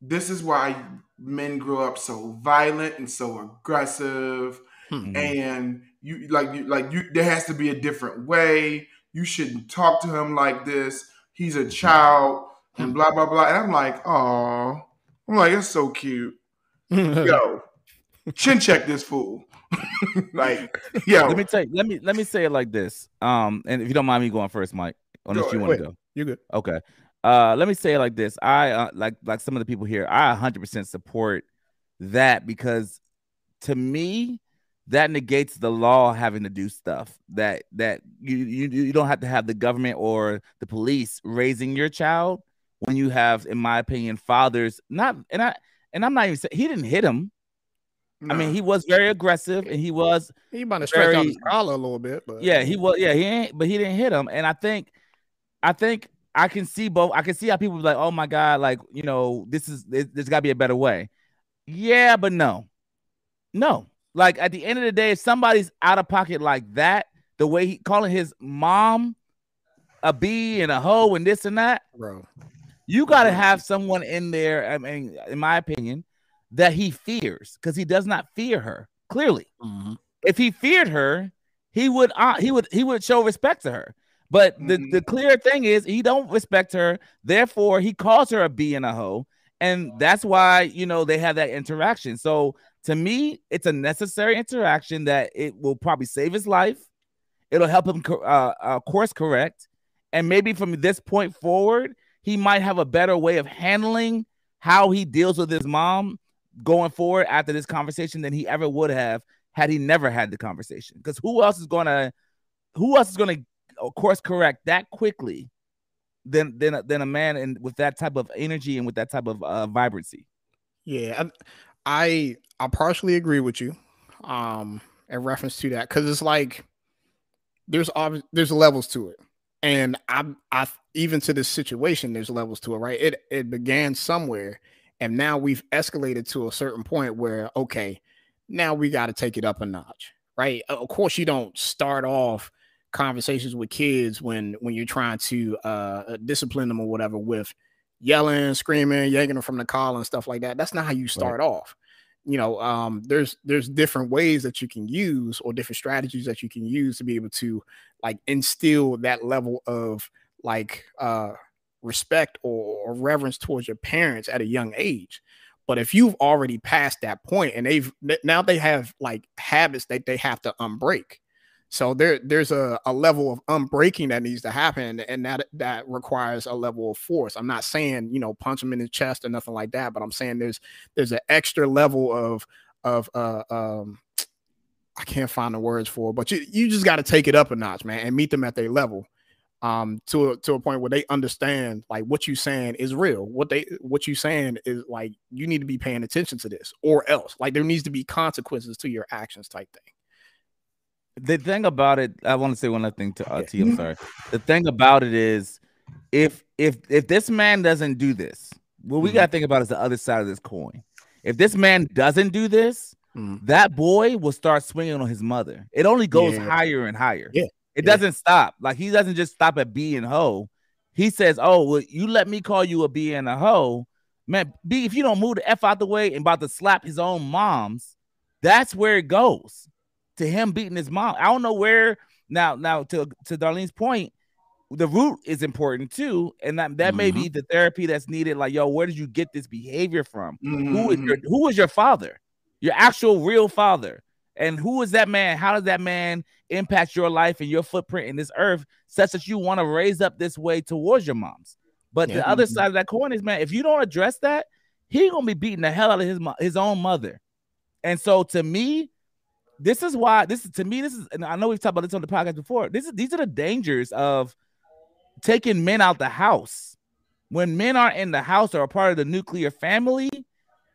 "This is why men grow up so violent and so aggressive." Mhm. and you like you like you there has to be a different way you shouldn't talk to him like this he's a child and blah blah blah and i'm like oh i'm like it's so cute yo chin check this fool like yo Let me tell you, let me let me say it like this. Um, and if you don't mind me going first, Mike, unless Go you want to go. you're good? Okay. Uh, let me say it like this. I uh, like like some of the people here. I 100% support that because to me, that negates the law having to do stuff that that you you you don't have to have the government or the police raising your child when you have, in my opinion, fathers not and I and I'm not even saying he didn't hit him. I mean, he was very aggressive and he was He about to stretched out his collar a little bit, but yeah, he was. Yeah, he ain't, but he didn't hit him. And I think, I think I can see both. I can see how people be like, oh my god, like you know, this is there- there's got to be a better way. Yeah, but no, no. Like at the end of the day, if somebody's out of pocket like that, the way he calling his mom a bee and a hoe and this and that, bro. you got to have someone in there. I mean, in my opinion, that he fears because he does not fear her. Clearly, Mhm. if he feared her, he would uh, he would he would show respect to her. But the, the clear thing is he don't respect her. Therefore, he calls her a bee and a hoe, and that's why you know they have that interaction. So to me, it's a necessary interaction that it will probably save his life. It'll help him uh, uh, course correct, and maybe from this point forward, he might have a better way of handling how he deals with his mom going forward after this conversation than he ever would have had he never had the conversation. Because who else is gonna who else is gonna of course correct that quickly than than than a man and with that type of energy and with that type of uh, vibrancy. Yeah, I I partially agree with you, um, in reference to that because it's like there's obvi- there's levels to it, and I I even to this situation there's levels to it, right? It it began somewhere, and now we've escalated to a certain point where okay, now we got to take it up a notch, right? Of course, you don't start off conversations with kids when when you're trying to uh discipline them or whatever with yelling, screaming, yanking them from the collar and stuff like that. That's not how you start right. off. You know, um, there's there's different ways that you can use or different strategies that you can use to be able to like instill that level of like uh respect or, or reverence towards your parents at a young age. But if you've already passed that point and they've now they have like habits that they have to unbreak, so there, there's a, a level of unbreaking that needs to happen, and that that requires a level of force. I'm not saying you know punch them in the chest or nothing like that, but I'm saying there's there's an extra level of of uh um I can't find the words for, it, but you you just got to take it up a notch, man, and meet them at their level, um, to a, to a point where they understand like what you saying is real. What they what you saying is like you need to be paying attention to this, or else like there needs to be consequences to your actions, type thing the thing about it, I want to say one other thing to uh, T. I'm sorry. The thing about it is, if if if this man doesn't do this, what we mm-hmm. got to think about is the other side of this coin. If this man doesn't do this, mm. that boy will start swinging on his mother. It only goes yeah. higher and higher. Yeah, it yeah. doesn't stop. Like he doesn't just stop at B and hoe. He says, "Oh, well, you let me call you a B and a hoe, man. B, if you don't move the f out the way and about to slap his own moms, that's where it goes." to him beating his mom. I don't know where now. Now to to Darlene's point, the root is important too, and that that mm-hmm. may be mm-hmm. the therapy that's needed. Like, yo, where did you get this behavior from? Mm-hmm. Who is your mm-hmm. who is your father? Your actual real father. And who is that man? How does that man impact your life and your footprint in this earth such that you want to raise up this way towards your moms? But yeah. the other side of that coin is, man, if you don't address that, he gonna be beating the hell out of his his own mother. And so to me, this is why this is to me this is and I know we've talked about this on the podcast before. This is these are the dangers of taking men out the house. When men aren't in the house or a part of the nuclear family,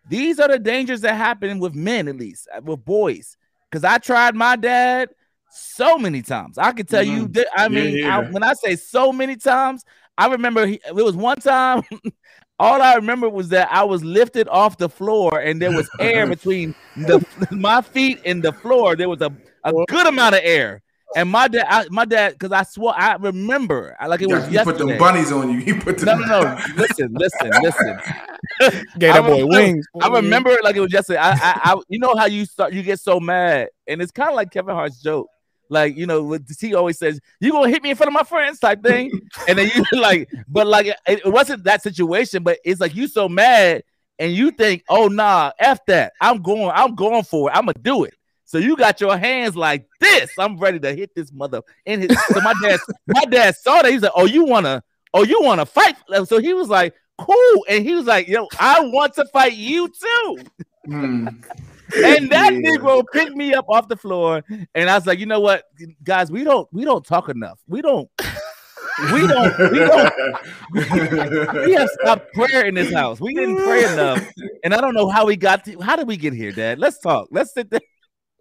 these are the dangers that happen with men, at least uh, with boys. Because I tried my dad so many times. I can tell mm-hmm. you. I mean, yeah, yeah. I, when I say so many times, I remember he, it was one time all I remember was that I was lifted off the floor and there was air between the my feet and the floor. There was a, a good amount of air. And my dad, I, my dad, because I swore, I remember, I, like it was yeah, yesterday. put the bunnies on you. He put the no, no, no. listen, listen, listen. Get that boy wings. I remember it like it was yesterday. I, I, I, you know how you start, you get so mad, and it's kind of like Kevin Hart's joke like you know what he always says you gonna hit me in front of my friends type thing and then you like but like it, it, wasn't that situation but it's like you so mad and you think oh nah f that i'm going i'm going for it i'm gonna do it so you got your hands like this i'm ready to hit this mother in his so my dad my dad saw that he's like oh you wanna oh you wanna fight so he was like cool and he was like yo i want to fight you too mm and that yeah. Negro picked me up off the floor, and I was like, you know what, guys, we don't we don't talk enough. We don't. We don't, we don't, we have stopped prayer in this house. We didn't pray enough. And I don't know how we got to, how did we get here, Dad? Let's talk. Let's sit there.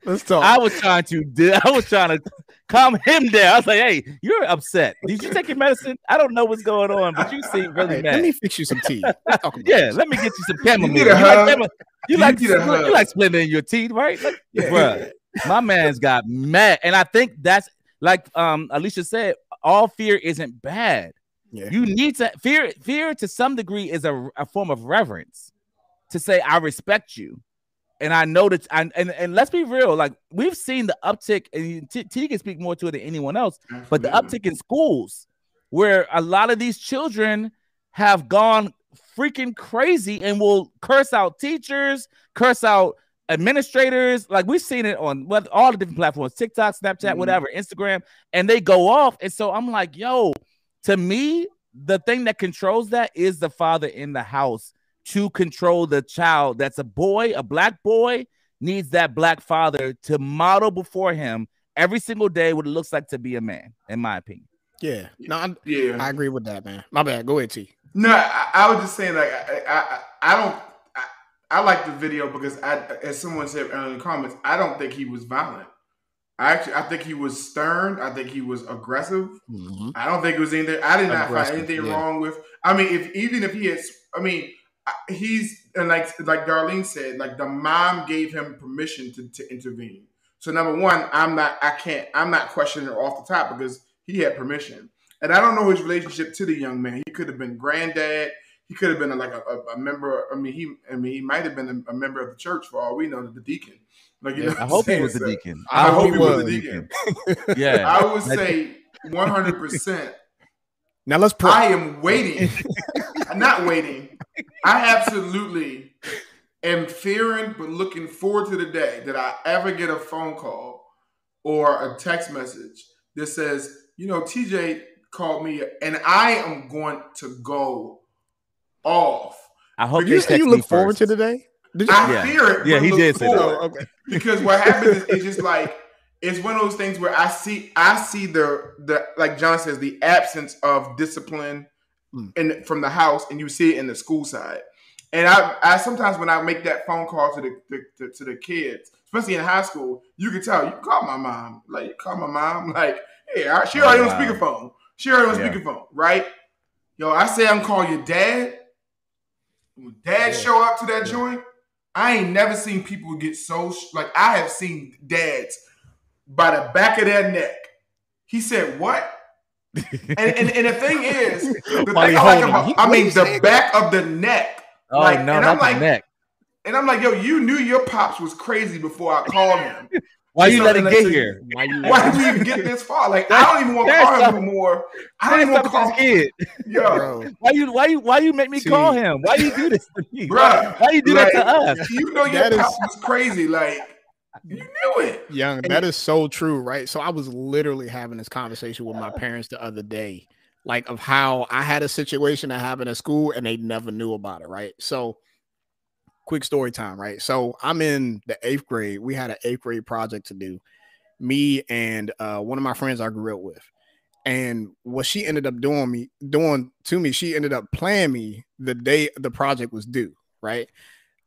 Let's talk. I was trying to, I was trying to calm him down. I was like, "Hey, you're upset. Did you take your medicine? I don't know what's going on, but you seem really hey, mad. Let me fix you some tea. yeah, let me get you some chamomile. You, you like, you, like, you, you like splitting in your teeth, right? Like, yeah. Bruh, my man's got mad, and I think that's like um Alicia said. All fear isn't bad. Yeah. You need to fear. Fear to some degree is a, a form of reverence to say I respect you and I know that, and, and and let's be real, like we've seen the uptick, and T, T can speak more to it than anyone else, Absolutely. but the uptick in schools where a lot of these children have gone freaking crazy and will curse out teachers, curse out administrators. Like we've seen it on what all the different platforms, TikTok, Snapchat, mm-hmm. whatever, Instagram, and they go off. And so I'm like, yo, to me, the thing that controls that is the father in the house to control the child. That's a boy, a black boy needs that black father to model before him every single day what it looks like to be a man, in my opinion. Yeah, no, I'm, Yeah. I agree with that, man. My bad. Go ahead, T. No, I, I was just saying like I I, I don't I, I like the video because I as someone said in the comments, I don't think he was violent. I actually I think he was stern. I think he was aggressive. Mhm. I don't think it was anything. I did not Aggressive, find anything yeah. wrong with. I mean, if even if he had, I mean, I- he's and like like Darlene said, like the mom gave him permission to, to intervene. So number one, I'm not, I can't, I'm not questioning her off the top because he had permission, and I don't know his relationship to the young man. He could have been granddad. He could have been like a, a, a member. I mean, he, I mean, he might have been a, a member of the church for all we know, the deacon. Like you know, I what hope I'm he was the saying? deacon. I, hope he was was. the deacon. Yeah. I would say 100. percent Now let's pray. I am waiting. I'm not waiting. I absolutely am fearing but looking forward to the day that I ever get a phone call or a text message that says, you know, TJ called me and I am going to go off. I hope you say you look forward first. to today? Did you? I Yeah. fear it. Yeah, he did say that. Oh, okay. because what happens is it's just like it's one of those things where I see I see the the like John says the absence of discipline Mm. in from the house, and you see it in the school side. And I, I sometimes when I make that phone call to the, the, to, to the kids, especially in high school, you can tell you call my mom, like you call my mom, like hey, right, she already Oh, on speakerphone, she already on Yeah. speakerphone, right? Yo, I say I'm calling your dad. When dad show up to that joint, I ain't never seen people get so sh- like I have seen dads by the back of their neck. He said, "What?" and, and and the thing is, the While thing I like about him. I mean the saying? back of the neck. Oh Like, no, and not I'm the like- neck. And I'm like, yo, you knew your pops was crazy before I called him. Why you So- let it get so- here? Why you? Why did we even get this far? Like, I don't even want to call him some- no more. I don't even want to call Something kid. Yo, Bro, Why you why you why you make me See. call him? Why you do this to me? Bruh, Why you do like, that to us? You know your That is- pops was crazy. Like, you knew it. young, that is so true, right? So I was literally having this conversation with my parents the other day, like of how I had a situation that happened at school and they never knew about it, right? So quick story time, right? So I'm in the eighth grade. We had an eighth grade project to do. Me and uh, one of my friends I grew up with. And what she ended up doing me doing to me, she ended up playing me the day the project was due, right?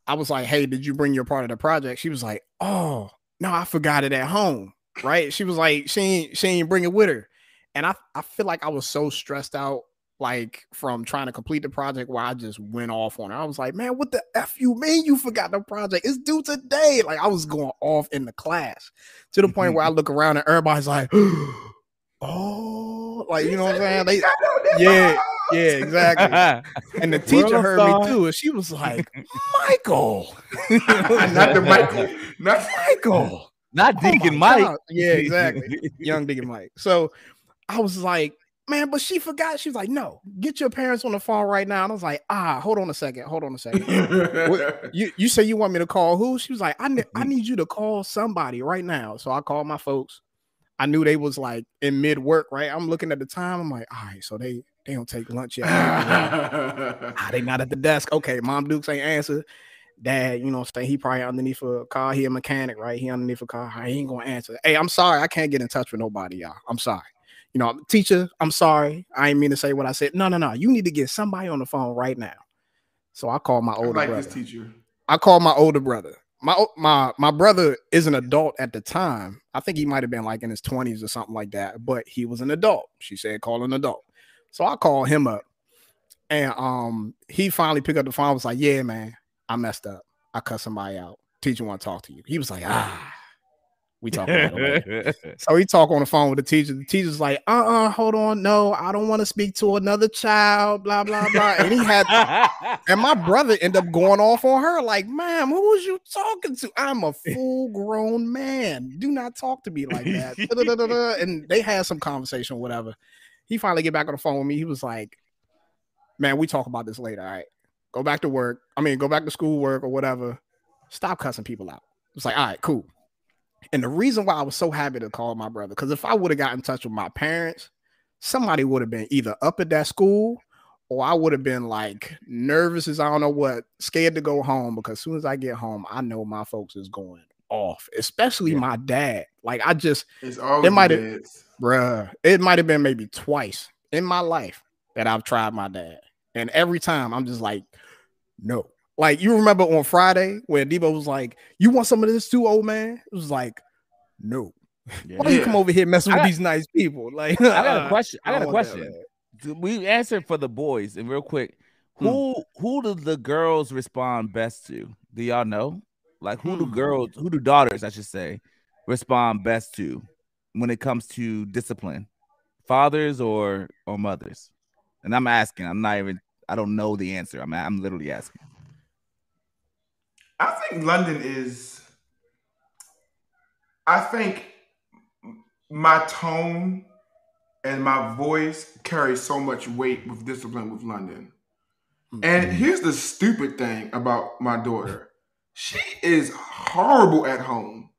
I was like, "Hey, did you bring your part of the project?" She was like, "Oh, no, I forgot it at home." Right? She was like, "She ain't she ain't bring it with her," and I I feel like I was so stressed out, like from trying to complete the project, where I just went off on her. I was like, "Man, what the f you mean you forgot the project? It's due today." Like I was going off in the class to the point where I look around and everybody's like, "Oh, like you know what I'm saying?" They, yeah, yeah, exactly. And the teacher Well, heard son. me too, and she was like, "Michael, Not the Michael. Not Michael." Not Oh Deacon my Mike. God. Yeah, exactly. Young Deacon Mike. So I was like, man, but she forgot. She was like, no, get your parents on the phone right now. And I was like, ah, hold on a second. Hold on a second. What- you you say you want me to call who? She was like, I, ne- I need you to call somebody right now. So I called my folks. I knew they was like in mid work, right? I'm looking at the time. I'm like, all right, so they they don't take lunch yet. ah, they not at the desk. Okay, mom Dukes ain't answer. Dad, you know, saying he probably underneath a car. He a mechanic, right? He underneath a car. He ain't gonna answer. Hey, I'm sorry, I can't get in touch with nobody, y'all. I'm sorry. You know, teacher, I'm sorry. I ain't mean to say what I said. No, no, no. You need to get somebody on the phone right now. So I called my I older like brother. this teacher. I called my older brother. My my my brother is an adult at the time. I think he might have been like in his 20s or something like that, but he was an adult. She said call an adult. So I called him up and um he finally picked up the phone. Was like, Yeah, man, I messed up. I cut somebody out. Teacher want to talk to you. He was like, ah, we about. So he talk on the phone with the teacher. The teacher's like, uh-uh, hold on. No, I don't want to speak to another child, blah, blah, blah. And he had and my brother ended up going off on her, like, ma'am, who was you talking to? I'm a full-grown man. Do not talk to me like that. And they had some conversation, whatever. He finally get back on the phone with me. He was like, Man, we talk about this later. All right. Go back to work. I mean, go back to school work or whatever. Stop cussing people out. It's like, all right, cool. And the reason why I was so happy to call my brother, because if I would have got in touch with my parents, somebody would have been either up at that school or I would have been like nervous as I don't know what, scared to go home because as soon as I get home, I know my folks is going off, especially my dad. Like I just It's always it might have. Bruh, it might have been maybe twice in my life that I've tried my dad. And every time I'm just like, no. Like you remember on Friday when Debo was like, You want some of this too, old man? It was like, no. Why do you come over here messing I with got- these nice people? Like I got a question. I got a don't that, question. We answered for the boys, and real quick, Hmm. who who do the girls respond best to? Do y'all know? Like who do Hmm. girls, who do daughters, I should say, respond best to when it comes to discipline? Fathers or or mothers? And I'm asking. I'm not even. I don't know the answer. I'm I'm literally asking. I think London is. I think my tone and my voice carry so much weight with discipline with London. Hmm. And here's the stupid thing about my daughter. She is horrible at home.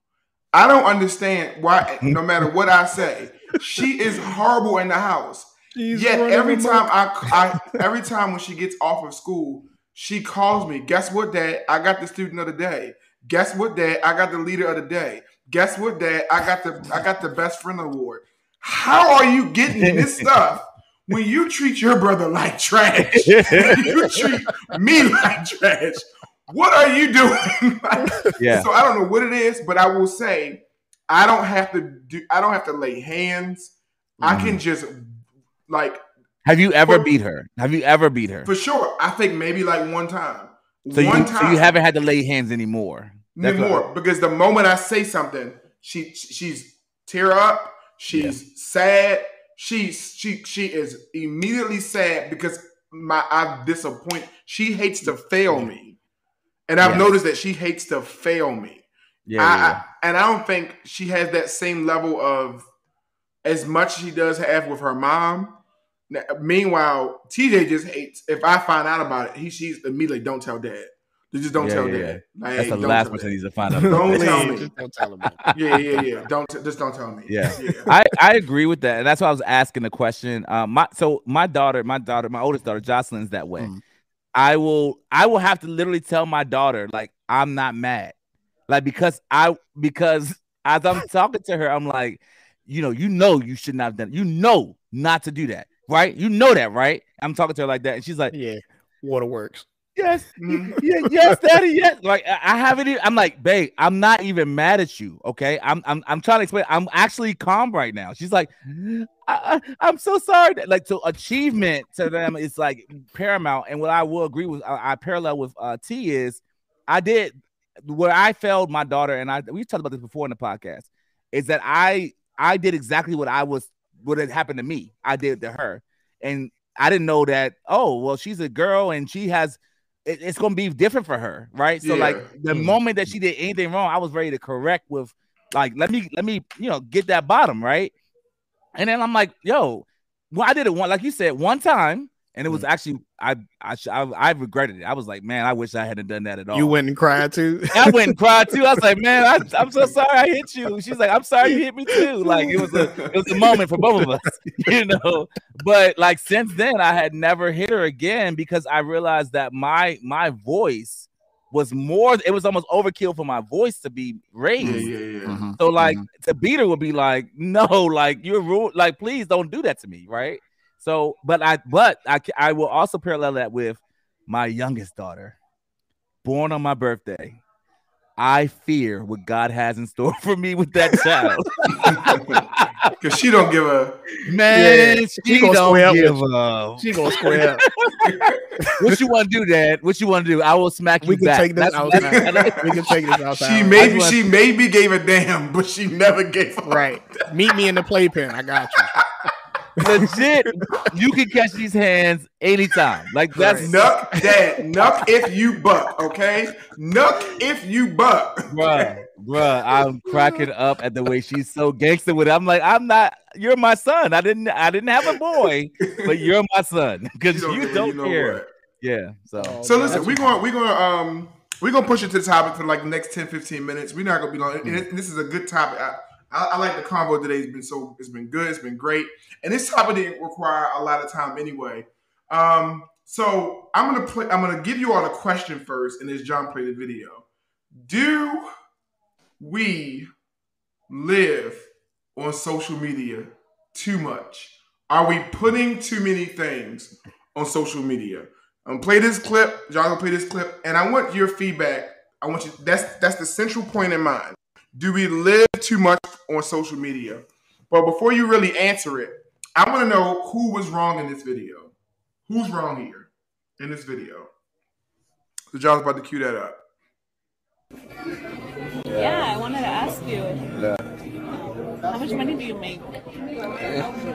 I don't understand why, no matter what I say, she is horrible in the house. Yet every time I, I, every time when she gets off of school, she calls me. Guess what, Dad? I got the student of the day. Guess what, Dad? I got the leader of the day. Guess what, Dad? I got the I got the best friend award. How are you getting this stuff when you treat your brother like trash? You treat me like trash. What are you doing? Yeah. So I don't know what it is, but I will say I don't have to do. I don't have to lay hands. I Mm-hmm. can just like Have you ever For- beat her? Have you ever beat her? for sure. I think maybe like one time. So you one so you haven't had to lay hands anymore. That's what- anymore because the moment I say something, she she's tear up. She's sad. She's she she is immediately sad because my I disappoint. She hates to fail me, and I've Yeah. noticed that she hates to fail me. Yeah, I, yeah, yeah. I- and I don't think she has that same level of as much as she does have with her mom. Now, Meanwhile, TJ just hates if I find out about it. He she's immediately don't tell dad. Just don't Yeah, tell yeah, dad. Like, That's the last tell person dad. needs to find out. Don't tell me. Just don't tell him. Yeah, yeah, yeah. Don't t- just don't tell me. Yeah, I, I agree with that, and that's why I was asking the question. Um, my so my daughter, my daughter, my oldest daughter, Jocelyn's that way. Mm. I will, I will have to literally tell my daughter like I'm not mad, like because I because as I'm talking to her, I'm like, you know, you know, you should not have done, it. you know, not to do that, right? You know that, right? I'm talking to her like that, and she's like, Yeah, waterworks. Yes, Mhm. yeah, yes, daddy, yes. Like I haven't even, I'm like, babe, I'm not even mad at you. Okay. I'm I'm I'm trying to explain. I'm actually calm right now. She's like, I, am so sorry. Like, so achievement to them is like paramount. And what I will agree with, I, I parallel with uh T is I did where I failed my daughter, and I we talked about this before in the podcast, is that I I did exactly what I was what had happened to me. I did to her. And I didn't know that, oh, well, she's a girl and she has it- it's gonna be different for her, right? So like Yeah. the Mhm. moment that she did anything wrong, I was ready to correct with like let me let me you know get that bottom right. And then I'm like, yo, well, I did it one like you said one time, and it was actually I I sh- I, I regretted it. I was like, man, I wish I hadn't done that at all. You went and cried too. I went and cried too. I was like, man, I, I'm so sorry I hit you. She's like, I'm sorry you hit me too. Like it was a it was a moment for both of us, you know. But like since then, I had never hit her again because I realized that my my voice was more. It was almost overkill for my voice to be Yeah, raised. yeah, yeah. Mhm. So like Mhm. to beat her would be like, no, like you're rude. Like please don't do that to me, right? So, but I but I ca- I will also parallel that with my youngest daughter, born on my birthday. I fear what God has in store for me with that child. Because she don't give a. Man, Yeah, she, she don't square up give a. She gonna square up. What you want to do, Dad? What you want to do? I will smack you We can back. take this That's- outside. we can take this outside. She I maybe she maybe gave a damn, but she never gave a right. Meet me in the playpen. I got you. legit. You can catch these hands anytime. Like that's Nuck that nuck if you buck, okay? Nuck if you buck. bruh, bruh, I'm cracking up at the way she's so gangster with it. I'm like, I'm not. You're my son. I didn't. I didn't have a boy, but you're my son because you care, don't, know care. what? Yeah. So So listen, we're going we're going to um we're going to push it to the topic for like the next 10 15 minutes. We're not going to be long. And this is a good topic. I, I, I like the convo today. It's been so it's been good. It's been great, and this topic didn't require a lot of time anyway. Um, so I'm gonna play. I'm gonna give you all a question first, and as John play the video, do we live on social media too much? Are we putting too many things on social media? I'm gonna play this clip. John gonna play this clip, and I want your feedback. I want you. That's that's the central point in mind. Do we live too much on social media? But before you really answer it, I want to know who was wrong in this video. Who's wrong here in this video? So John's about to cue that up. Yeah, I wanted to ask you. Yeah. How much money do you make?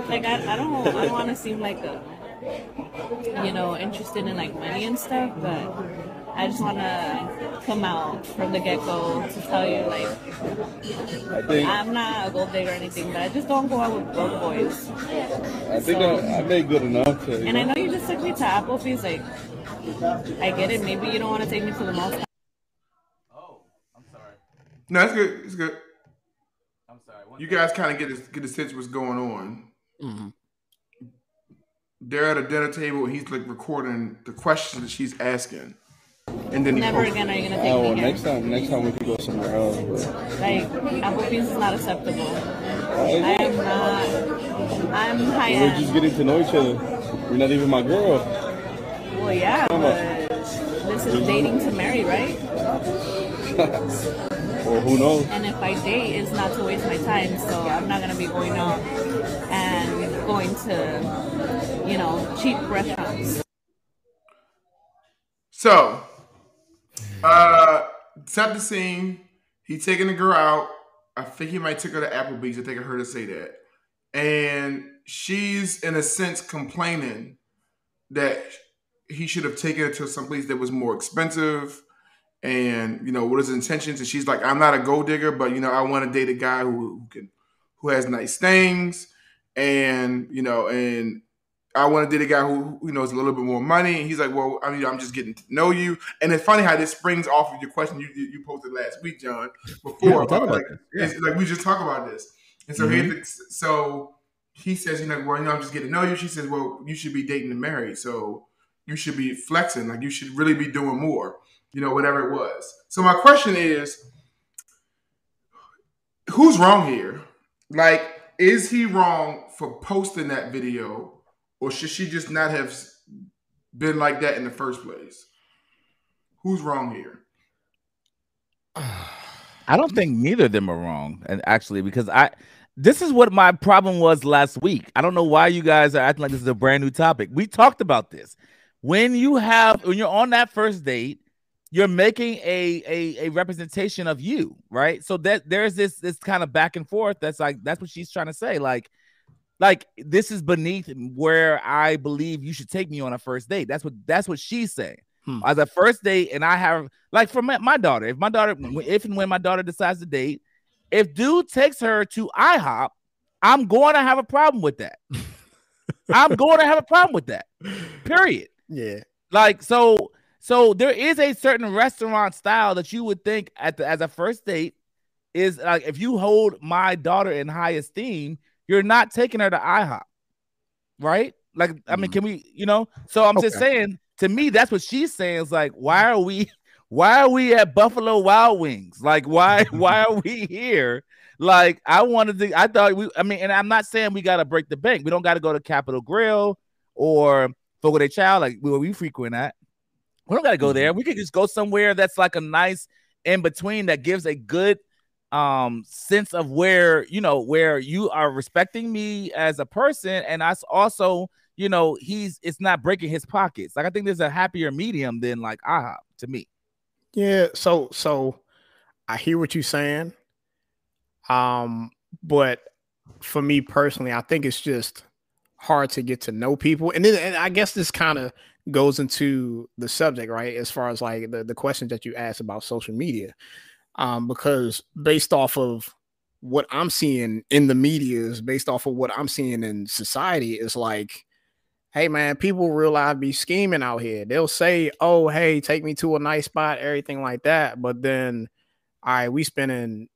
Like I, I don't I don't want to seem like a you know interested in like money and stuff, but I just want to come out from the get go to tell you like I think I'm not a gold digger or anything, but I just don't go out with broke boys. I think I, I made good enough to. You And I know? know you just took me to Applebee's, like I get it. Maybe you don't want to take me to the mall. Oh, I'm sorry. No, it's good. It's good. I'm sorry. You guys kind of get a, get a sense what's going on. Mm-hmm. They're at a dinner table. and He's like recording the questions that she's asking, and then Never again are you gonna Oh, take well, me here. next time, next time we could go somewhere else. But Like Applebee's is not acceptable. I am not. I'm high we're just getting to know each other. You're not even my girl. Well, yeah, but this is dating to marry, right? Or who knows? And if I date, it's not to waste my time. So I'm not gonna be going out and going to, you know, cheap restaurants. So, uh, set the scene. He taking the girl out. I think he might take her to Applebee's. I think I heard her say that. And she's in a sense complaining that he should have taken her to some place that was more expensive. And you know what his intentions? And she's like, "I'm not a gold digger, but you know I want to date a guy who, who can, who has nice things, and you know, and I want to date a guy who who knows a little bit more money. And he's like, well, I mean, I'm just getting to know you. And it's funny how this springs off of your question you, you, you posted last week, John, before. Yeah, we about, about like, it's like we just talk about this. And so here's mm-hmm. the, so he says, you know, well, you know, I'm just getting to know you. She says, well, you should be dating and married, so you should be flexing, like you should really be doing more, you know, whatever it was. So my question is, who's wrong here? Like, is he wrong for posting that video, or should she just not have been like that in the first place? Who's wrong here? I don't think neither of them are wrong, and actually, because I this is what my problem was last week. I don't know why you guys are acting like this is a brand new topic. We talked about this. When you have when you're on that first date, you're making a a, a representation of you, right? So that there's this this kind of back and forth. That's like that's what she's trying to say. Like, like this is beneath where I believe you should take me on a first date. That's what that's what she's saying. Hmm. As a first date, and I have like for my, my daughter, if my daughter, if and when my daughter decides to date, if dude takes her to IHOP, I'm going to have a problem with that. I'm going to have a problem with that. Period. Yeah. Like so, so there is a certain restaurant style that you would think at the, as a first date is like if you hold my daughter in high esteem, you're not taking her to IHOP, right? Like I mean, mm-hmm. can we, you know? So I'm just saying. To me, that's what she's saying. Is like, why are we, why are we at Buffalo Wild Wings? Like, why, why are we here? Like, I wanted to. I thought we. I mean, and I'm not saying we got to break the bank. We don't got to go to Capital Grille or Fogo de Chao, like where we frequent at. We don't got to go mm-hmm. there. We could just go somewhere that's like a nice in between that gives a good um sense of where you know where you are respecting me as a person and us also you know he's it's not breaking his pockets like i think there's a happier medium than like IHOP to me Yeah, so so I hear what you're saying. Um, but for me personally, I think it's just hard to get to know people. And then and I guess this kind of goes into the subject, right? As far as like the, the questions that you asked about social media. Um, because based off of what I'm seeing in the media is based off of what I'm seeing in society is like hey man, people realize be scheming out here. They'll say, "Oh, hey, take me to a nice spot," everything like that. But then, all right, we spending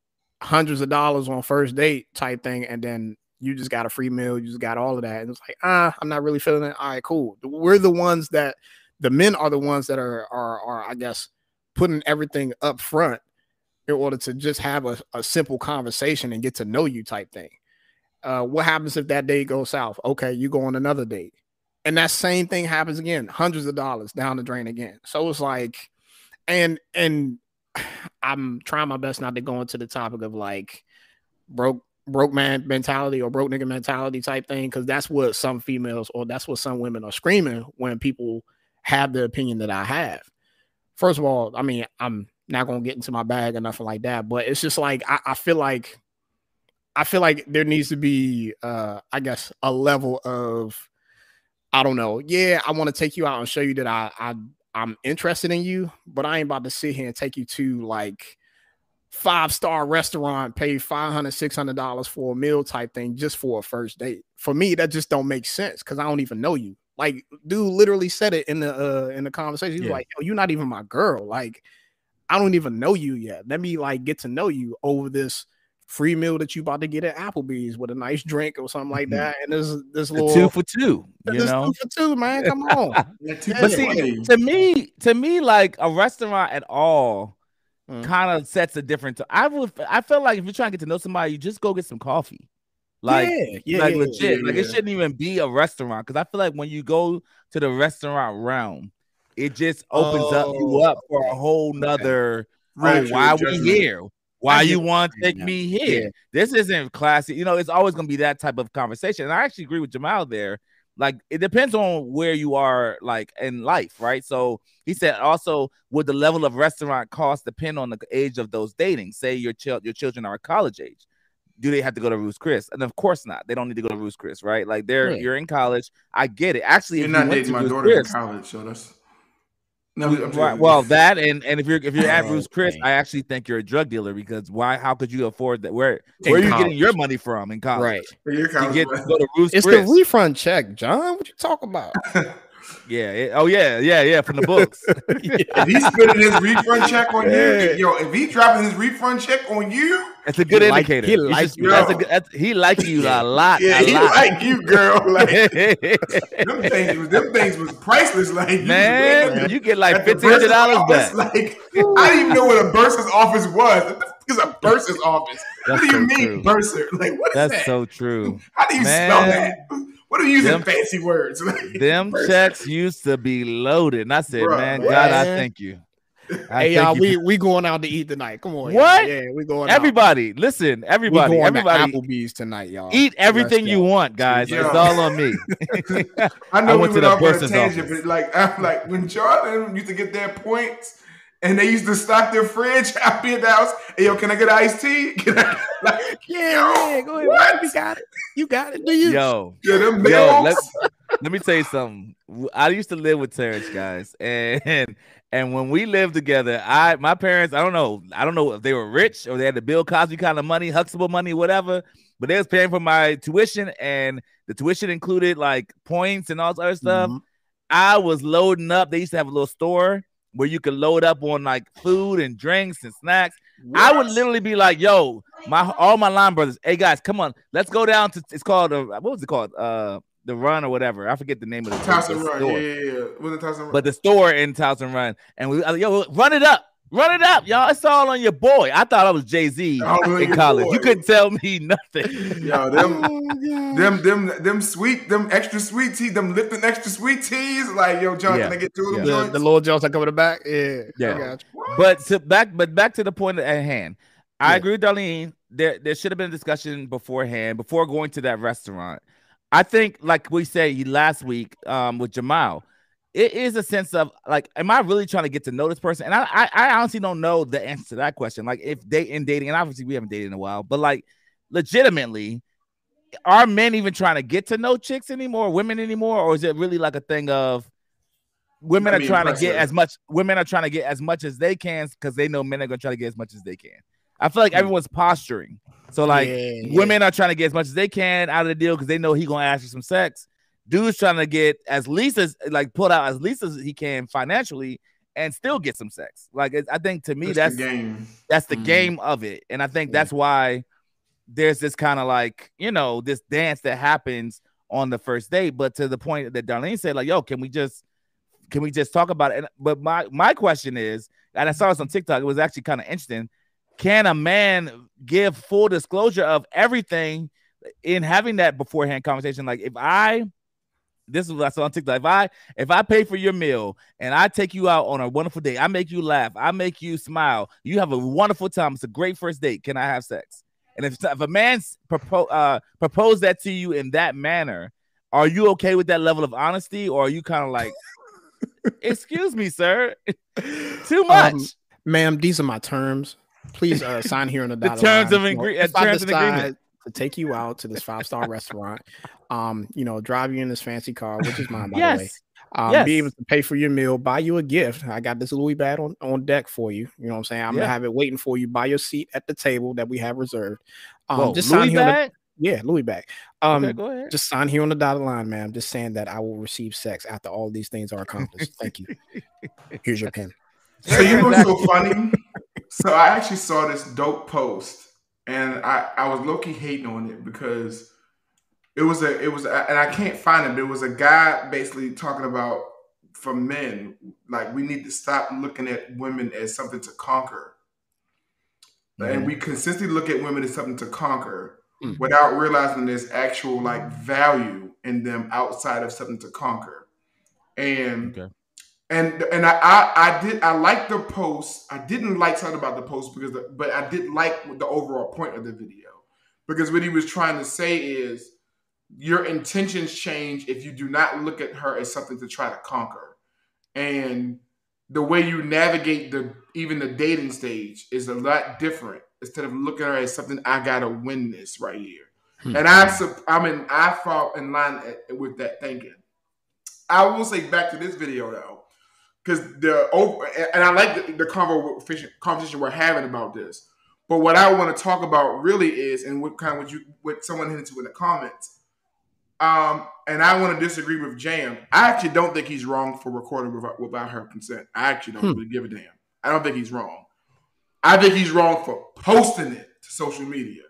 hundreds of dollars on first date type thing, and then you just got a free meal, you just got all of that, and it's like, ah, I'm not really feeling it. All right, cool. We're the ones that the men are the ones that are are are I guess putting everything up front in order to just have a, a simple conversation and get to know you type thing. Uh, what happens if that date goes south? Okay, you go on another date. And that same thing happens again, hundreds of dollars down the drain again. So it's like, and and I'm trying my best not to go into the topic of like broke broke man mentality or broke nigga mentality type thing, because that's what some females or that's what some women are screaming when people have the opinion that I have. First of all, I mean, I'm not gonna get into my bag or nothing like that, but it's just like I, I feel like I feel like there needs to be uh I guess a level of I don't know. Yeah, I want to take you out and show you that I I I'm interested in you, but I ain't about to sit here and take you to like five star restaurant, pay 500 600 dollars for a meal type thing just for a first date. For me, that just don't make sense because I don't even know you. Like, dude literally said it in the uh in the conversation. He's Yeah. like, Yo, you're not even my girl. Like, I don't even know you yet. Let me like get to know you over this free meal that you about to get at Applebee's with a nice drink or something like that. And this this A little two for two, you this know. two for two, man. Come on. But see, to me, to me, like a restaurant at all Mm. kind of sets a different. T- I would, I feel like if you're trying to get to know somebody, you just go get some coffee. Like, Yeah, yeah, like yeah, legit. Like it shouldn't even be a restaurant because I feel like when you go to the restaurant realm, it just opens up you Oh, up for a whole nother. Right, oh, why we here? Why you want to take me here? Yeah. This isn't classy. You know, it's always gonna be that type of conversation. And I actually agree with Jamal there. Like it depends on where you are, like in life, right? So he said also would the level of restaurant cost depend on the age of those dating? Say your child, your children are college age. Do they have to go to Ruth's Chris? And of course not. They don't need to go to Ruth's Chris, right? Like they're Yeah. you're in college. I get it. Actually, You're not you dating to my Ruth's daughter in college, so that's. No, I'm Right. Well, that and and if you're if you're at Oh, Ruth's Chris, okay. I actually think you're a drug dealer because why? How could you afford that? Where In where are you college. getting your money from in college? Right. For your To college, get to go to Ruth's It's Chris. the refund check, John. What you talking about? yeah. it- oh yeah. Yeah. Yeah. From the books. If he's spending his refund check on Yeah. you, yo, if he's dropping his refund check on you, It's a good He like- indicator. he likes you. that's a good, that's, he like you a lot. yeah, a he lot. like you, girl. Like them things, was, them things was priceless. Like you Man, you get like fifteen hundred dollars back. Like I didn't even know what a bursar's office was. What the fuck is a bursar's office? That's what do you so mean true. bursar? Like what is That's that? so true. How do you spell that? What are you using Them- fancy words? Them bursar. checks used to be loaded, and I said, Bruh, man, God, I thank you. I Hey thank y'all, you we we going out to eat tonight. Come on, What? y'all. Yeah, we going out. everybody, listen, We everybody, going everybody, to Applebee's tonight, y'all. eat everything you Restaurant. want, guys. Yeah. It's all on me. I know I we went to went the off on a tangent, office. but like, I'm like when Jordan used to get their points, and they used to stock their fridge. I'd be at the house. Hey, yo, can I get iced tea? Can I, like, Yeah, yeah, go ahead. What? You got it. You got it. Do you? Yo, yeah, them Yo, let, let me tell you something. I used to live with Terrence, guys, and and when we lived together, I my parents, I don't know, I don't know if they were rich or they had the Bill Cosby kind of money, Huxtable money, whatever, but they was paying for my tuition, and the tuition included like points and all this other stuff. Mhm. I was loading up. They used to have a little store where you could load up on like food and drinks and snacks. I would literally be like, "Yo, my all my line brothers, hey guys, come on, let's go down to it's called uh, what was it called? Uh, the Run or whatever. I forget the name of the, Towson Run. store, Yeah, yeah, yeah. Towson Run? but the store in Towson Run, and we like, yo, run it up, run it up, y'all. It's all on your boy. I thought I was Jay Z in college. boy. You couldn't tell me nothing. yo, them, Oh, them, them, them sweet, them extra sweet tea, them lifting extra sweet teas. Like, yo, John, Yeah. can I get two of them Yeah. The, joints? the little Jones that come in the back. Yeah. Yeah. I got you. But to back, but back to the point at hand. I Yeah. agree with Darlene. There, there should have been a discussion beforehand, before going to that restaurant. I think, like we said last week, um, with Jamal, it is a sense of like, am I really trying to get to know this person? And I, I, I honestly don't know the answer to that question. Like, if they in dating, and obviously we haven't dated in a while, but like, legitimately, are men even trying to get to know chicks anymore, women anymore, or is it really like a thing of women are trying to get as much women are trying to get as much as they can because they know men are gonna try to get as much as they can. I feel like everyone's posturing. So like Hmm. Yeah, yeah. women are trying to get as much as they can out of the deal because they know he gonna ask for some sex. Dude's trying to get as least as like pull out as least as he can financially, and still get some sex. Like I think to me That's that's the game. that's the Mhm. game of it, and I think Yeah. that's why there's this kind of like you know this dance that happens on the first date. But to the point that Darlene said, like, yo, can we just can we just talk about it? And, but my my question is, and I saw this on TikTok, it was actually kind of interesting. Can a man give full disclosure of everything in having that beforehand conversation? Like, if I this is what I saw on TikTok. If I if I pay for your meal and I take you out on a wonderful day, I make you laugh, I make you smile, you have a wonderful time. It's a great first date. Can I have sex? And if, if a man's propose uh, propose that to you in that manner, are you okay with that level of honesty, or are you kind of like, excuse me, sir, too much? Um, ma'am, these are my terms. Please uh, sign here on the The terms line. of You know, agree- if uh, terms and agreement. Decide to take you out to this five star restaurant, um, you know, drive you in this fancy car, which is mine by the way. yes, Um, Yes. be able to pay for your meal, buy you a gift. I got this Louis bag on, on deck for you. You know what I'm saying? I'm Yeah. gonna have it waiting for you by your seat at the table that we have reserved. Um, Whoa, just Louis sign here the, bag? yeah, Louis bag. Um, okay, go ahead. just sign here on the dotted line, ma'am. Just saying that I will receive sex after all these things are accomplished. Thank you. Here's your pen. So you know what's so funny? So I actually saw this dope post, and I I was low key hating on it because it was a it was a, and I can't find it. But it was a guy basically talking about for men like we need to stop looking at women as something to conquer, and we consistently look at women as something to conquer Mhm. without realizing there's actual like value in them outside of something to conquer, and Okay. And and I, I I did I liked the post. I didn't like something about the post because the, but I did like the overall point of the video because what he was trying to say is your intentions change if you do not look at her as something to try to conquer, and the way you navigate the even the dating stage is a lot different instead of looking at her as something I gotta win this right here. Hmm. And I I mean I fall in line with that thinking. I will say back to this video though, because the over and I like the, the conversation conversation we're having about this. But what I want to talk about really is, and what kind of what you what someone hinted to in the comments, um, and I want to disagree with Jam. I actually don't think he's wrong for recording without, without her consent. I actually don't Hmm. really give a damn. I don't think he's wrong. I think he's wrong for posting it to social media.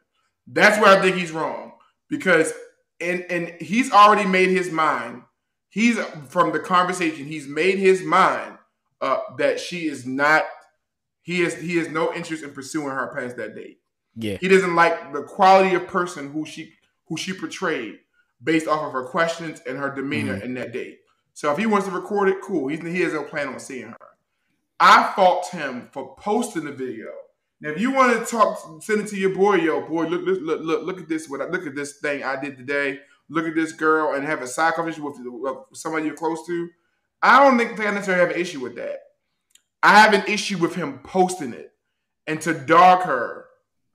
That's where I think he's wrong because and and he's already made his mind. He's from the conversation. He's made his mind up that she is not. He has he has no interest in pursuing her past that date. Yeah. He doesn't like the quality of person who she who she portrayed based off of her questions and her demeanor mm-hmm. in that date. So if he wants to record it, cool. He's, he has no plan on seeing her. I fault him for posting the video. Now, if you want to talk, send it to your boy. Yo, boy, look, look, look, look, look at this. What I, look at this thing I did today. Look at this girl and have a side conversation with, somebody you're close to. I don't think I necessarily have an issue with that. I have an issue with him posting it and to dog her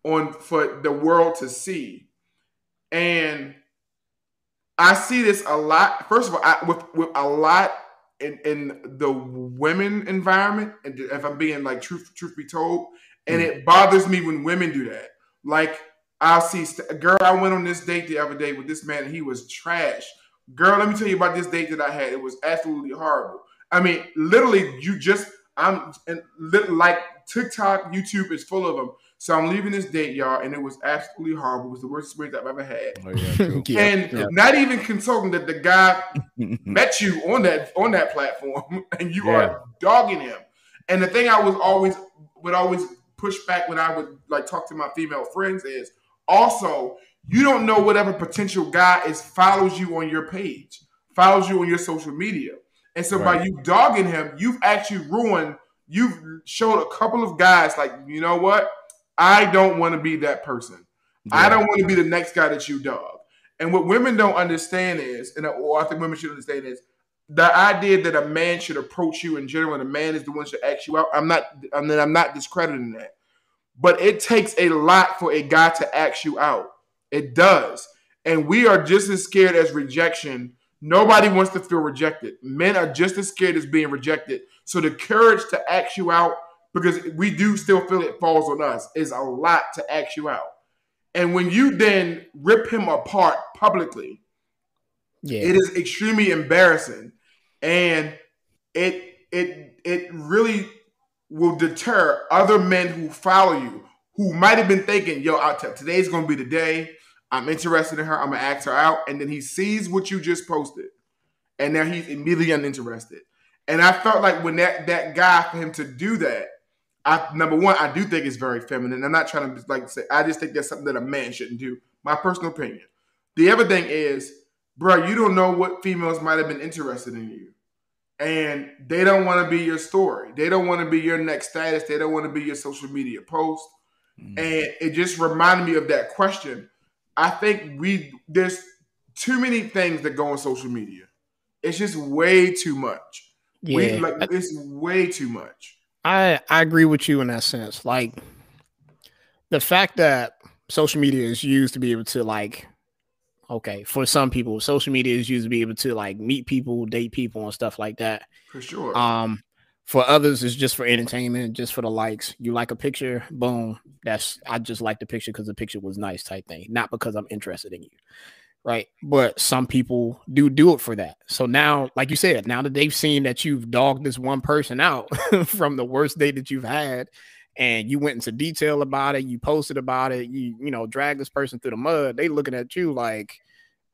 on for the world to see. And I see this a lot. First of all, I, with with a lot in in the women environment, and if I'm being like truth truth be told, and hmm. it bothers me when women do that. Like I'll see st- a girl. I went on this date the other day with this man, and he was trash. Girl, let me tell you about this date that I had. It was absolutely horrible. I mean, literally, you just I'm and lit- like TikTok, YouTube is full of them. So I'm leaving this date, y'all, and it was absolutely horrible. It was the worst experience I've ever had. Oh, yeah, and yeah. not even consulting that the guy met you on that on that platform, and you Yeah. are dogging him. And the thing I was always would always push back when I would like talk to my female friends is also you don't know whatever potential guy is follows you on your page, follows you on your social media, and so by you dogging him, you've actually ruined. You've showed a couple of guys like you know what I don't want to be that person. I don't want to be the next guy that you dog. And what women don't understand is, and or I think women should understand is, the idea that a man should approach you in general, and a man is the one that should ask you out. I'm not. I mean, I'm not discrediting that, but it takes a lot for a guy to ask you out. It does, and we are just as scared as rejection. Nobody wants to feel rejected. Men are just as scared as being rejected. So the courage to ask you out, because we do still feel it falls on us, is a lot to ask you out. And when you then rip him apart publicly, Yeah. it is extremely embarrassing. And it it it really will deter other men who follow you who might have been thinking, "Yo, t- today's to be the day. I'm interested in her. I'm gonna ask her out." And then he sees what you just posted, and now he's immediately uninterested. And I felt like when that that guy for him to do that, I number one, I do think it's very feminine. I'm not trying to like say. I just think that's something that a man shouldn't do. My personal opinion. The other thing is, bro, you don't know what females might have been interested in you and they don't want to be your story. They don't want to be your next status. They don't want to be your social media post. Mm-hmm. And it just reminded me of that question. I think we there's too many things that go on social media. It's just way too much. Yeah, we, like, it's way too much. I I agree with you in that sense. Like the fact that social media is used to be able to like okay for some people social media is used to be able to like meet people date people and stuff like that. For sure. Um for others it's just for entertainment just for the likes. You like a picture boom that's i just like the picture because the picture was nice type thing not because i'm interested in you right? But some people do do it for that. So now like you said now that they've seen that you've dogged this one person out from the worst day that you've had and you went into detail about it, you posted about it, you you know, drag this person through the mud, they looking at you like,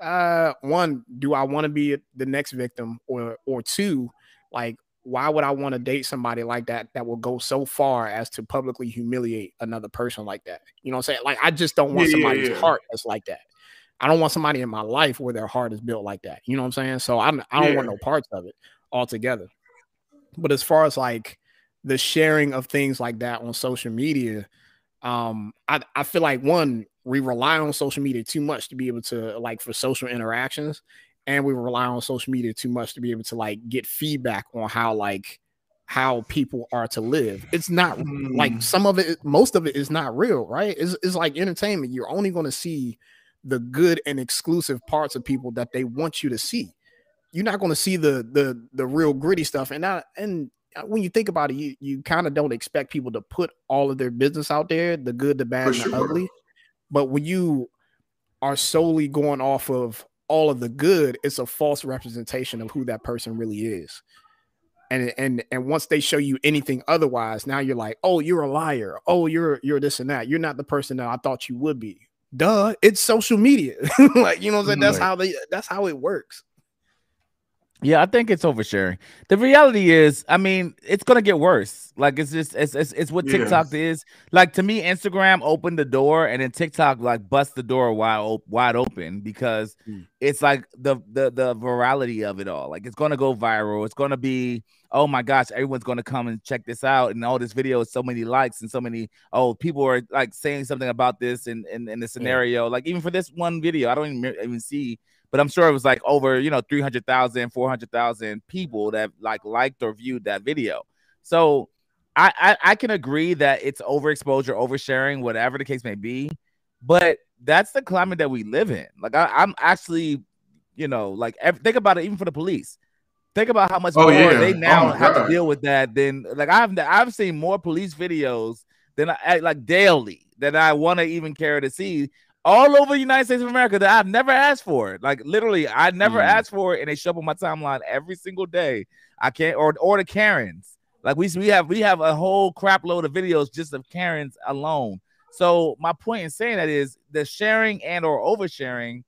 uh, one, do I want to be the next victim, or or two, like, why would I want to date somebody like that that will go so far as to publicly humiliate another person like that? You know what I'm saying? Like, I just don't want yeah, somebody's yeah, yeah. heart that's like that. I don't want somebody in my life where their heart is built like that. You know what I'm saying? So I'm I don't want no parts of it altogether. But as far as like the sharing of things like that on social media, um, I, I feel like one, we rely on social media too much to be able to like for social interactions, and we rely on social media too much to be able to like get feedback on how like how people are to live. It's not mm. like some of it, most of it is not real, right? It's, it's like entertainment. You're only going to see the good and exclusive parts of people that they want you to see. You're not going to see the the the real gritty stuff. And that and Uh, when you think about it, you you kind of don't expect people to put all of their business out there, the good, the bad, and the ugly. But when you are solely going off of all of the good, it's a false representation of who that person really is. And and and once they show you anything otherwise, now you're like, oh, you're a liar. Oh, you're you're this and that. You're not the person that I thought you would be. Duh, it's social media. like you know what I'm saying? That's how they that's how it works. Yeah, I think it's oversharing. The reality is, I mean, it's gonna get worse. Like it's just it's it's, it's what TikTok is. Like to me, Instagram opened the door, and then TikTok like bust the door wide wide open because mm. it's like the the the virality of it all. Like it's gonna go viral. It's gonna be oh my gosh, everyone's gonna come and check this out, and all this video is so many likes and so many oh people are like saying something about this and in, in, in, the scenario. Like even for this one video, I don't even even see but I'm sure it was like over, you know, 300,000, 400,000 people that like liked or viewed that video. So I, I, I can agree that it's overexposure, oversharing, whatever the case may be, but that's the climate that we live in. Like I, am actually, you know, like think about it, even for the police. Think about how much oh, more yeah. they now oh, have God. to deal with that than like I've I've seen more police videos than I like daily that I want to even care to see all over the United States of America that I've never asked for. Like literally, I never mm. asked for it, and they show up on my timeline every single day. I can't or or the Karens. Like we we have we have a whole crap load of videos just of Karens alone. So my point in saying that is the sharing and or oversharing.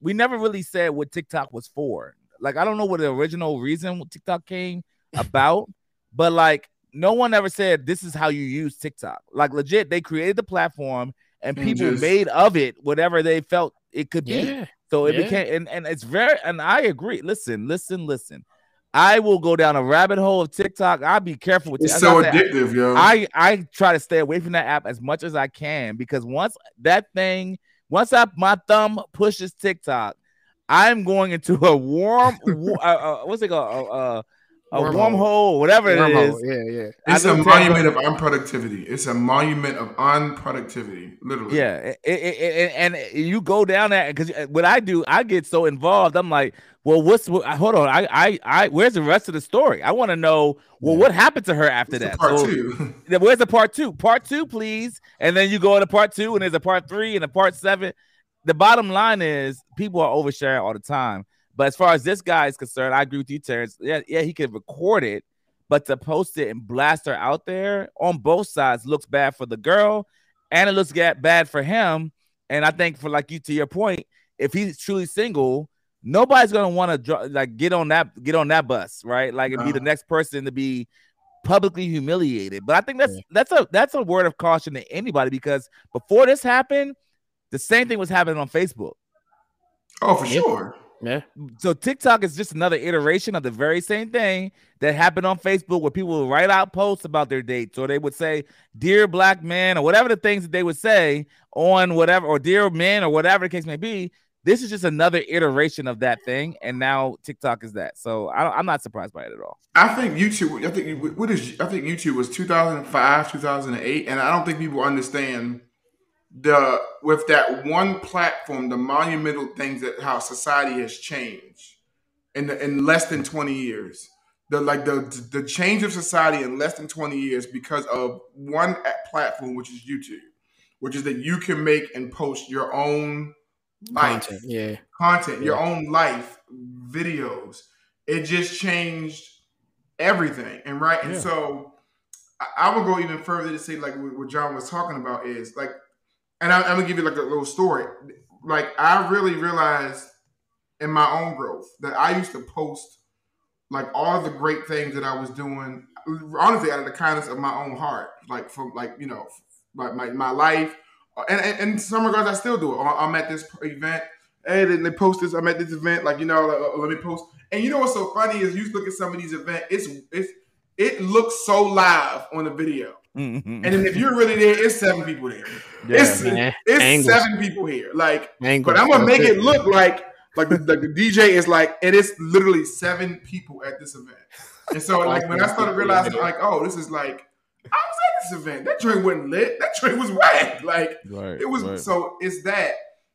We never really said what TikTok was for. Like I don't know what the original reason TikTok came about, but like no one ever said this is how you use TikTok. Like legit, they created the platform and people just, made of it whatever they felt it could be. Yeah, so it yeah. became and, and it's very and I agree. Listen, listen, listen. I will go down a rabbit hole of TikTok. I'll be careful with it. It's so addictive, yo. I I try to stay away from that app as much as I can because once that thing, once I my thumb pushes TikTok, I'm going into a warm, uh, uh, what's it called? A wormhole, whatever wormhole. it is. Yeah, yeah. It's a monument of unproductivity. It's a monument of unproductivity, literally. Yeah, it, it, it, and you go down there because uh, what I do, I get so involved. I'm like, well, what's what, hold on? I, I, I, where's the rest of the story? I want to know. Well, yeah. what happened to her after that? Part so, two. Where's the part two? Part two, please. And then you go into part two, and there's a part three and a part seven. The bottom line is people are oversharing all the time. But as far as this guy is concerned, I agree with you, Terrence. Yeah, yeah, he could record it, but to post it and blast her out there on both sides looks bad for the girl and it looks bad for him. And I think for like you to your point, if he's truly single, nobody's gonna want to like get on that get on that bus, right? Like and be the next person to be publicly humiliated. But I think that's that's a that's a word of caution to anybody because before this happened, the same thing was happening on Facebook. Oh, for sure. Yeah. So TikTok is just another iteration of the very same thing that happened on Facebook where people would write out posts about their dates or they would say, Dear black man, or whatever the things that they would say on whatever, or dear men, or whatever the case may be. This is just another iteration of that thing. And now TikTok is that. So I, am not surprised by it at all. I think YouTube, I think, what is, I think YouTube was 2005, 2008. And I don't think people understand the with that one platform, the monumental things that how society has changed in the, in less than twenty years. The like the the change of society in less than twenty years because of one platform, which is YouTube, which is that you can make and post your own life, Content, yeah. content, your own life videos. It just changed everything, and right, and Yeah. so I, would go even further to say like what John was talking about is like and I, I'm gonna give you like a little story. Like I really realized in my own growth that I used to post like all the great things that I was doing, honestly, out of the kindness of my own heart, like from like you know, my my, my life, Uh, and, and and in some regards I still do it. I'm at this event. Hey, they they post this. I'm at this event. Like you know, like, uh, let me post. And you know what's so funny is you look at some of these events. It's it's it looks so live on the video. And then if you're really there, it's seven people there. Yeah, it's man. it's Angles. seven people here. Like, Angles. but I'm gonna make it look like like the, the, the DJ is like it is literally seven people at this event. And so like when I started realizing like, oh, this is like I was at this event. That drink wasn't lit. That drink was whack. Like Right, it was right. so it's that.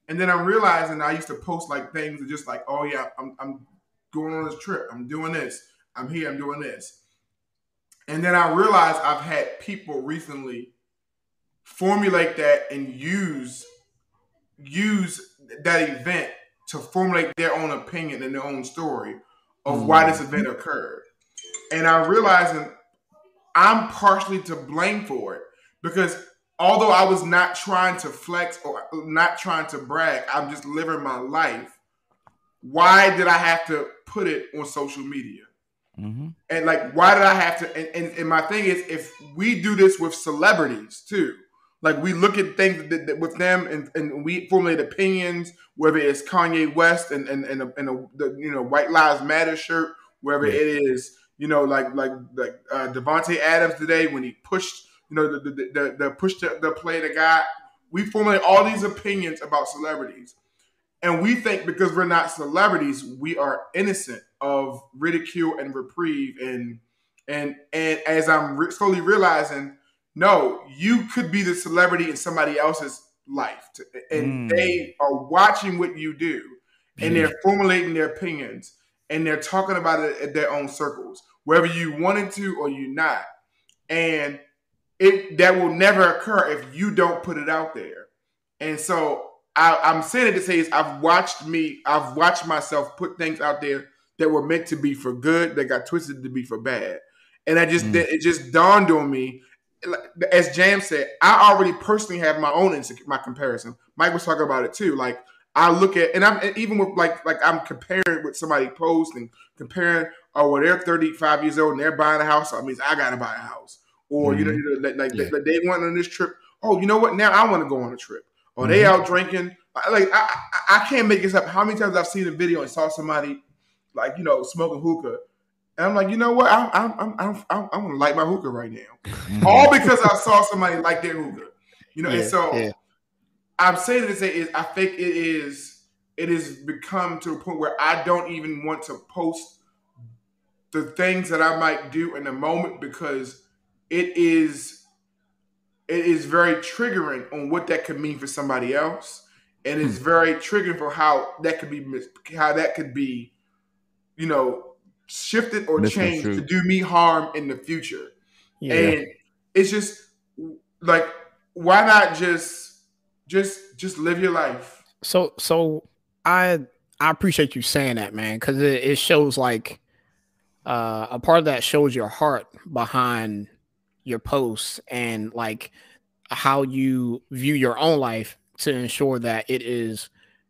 And then I'm realizing I used to post like things that just like, oh yeah, I'm I'm going on this trip. I'm doing this. I'm here. I'm doing this. And then I realized I've had people recently formulate that and use use that event to formulate their own opinion and their own story of why mm-hmm. this event occurred. And I realized that I'm partially to blame for it because although I was not trying to flex or not trying to brag, I'm just living my life. Why did I have to put it on social media? And like, why did I have to? And, and, and my thing is, if we do this with celebrities too, like we look at things that, that with them and, and we formulate opinions, whether it's Kanye West and and and, a, and a, the you know White Lives Matter shirt, whether it is you know like like like uh, Davante Adams today when he pushed you know the the the, the push the, the play the guy. We formulate all these opinions about celebrities, and we think because we're not celebrities, we are innocent of ridicule and reprieve. And and and as I'm re- slowly realizing, no, you could be the celebrity in somebody else's life, to, and Mm. they are watching what you do, and they're formulating their opinions, and they're talking about it at their own circles, whether you wanted to or you not, and it that will never occur if you don't put it out there. And so I, I'm saying it to say is I've watched me, I've watched myself put things out there that were meant to be for good, that got twisted to be for bad. And I just hmm. it just dawned on me, as Jam said, I already personally have my own insecure, my comparison. Mike was talking about it too. Like I look at, and I'm and even with like like I'm comparing with somebody post and comparing. Oh, well, they're 35 years old and they're buying a house. So that means I got to buy a house. Or you know, mm-hmm. you know, like, like Yeah. they, they went on this trip. Oh, you know what? Now I want to go on a trip. Or they mm-hmm. out drinking. Like I, I, I can't make this up. How many times I've seen a video and saw somebody like you know smoking hookah, and I'm like, you know what? I'm I'm I'm I'm, I'm, I'm gonna light my hookah right now, mm-hmm. all because I saw somebody like their hookah. You know, and so yeah. I'm saying to say is I think it is it has become to a point where I don't even want to post the things that I might do in the moment because it is it is very triggering on what that could mean for somebody else, and it's very triggering for how that could be mis- how that could be, you know, shifted or changed to do me harm in the future. Yeah. And it's just like why not just just just live your life? So so I I appreciate you saying that, man, because it, it shows like uh, a part of that shows your heart behind your posts and like how you view your own life to ensure that it is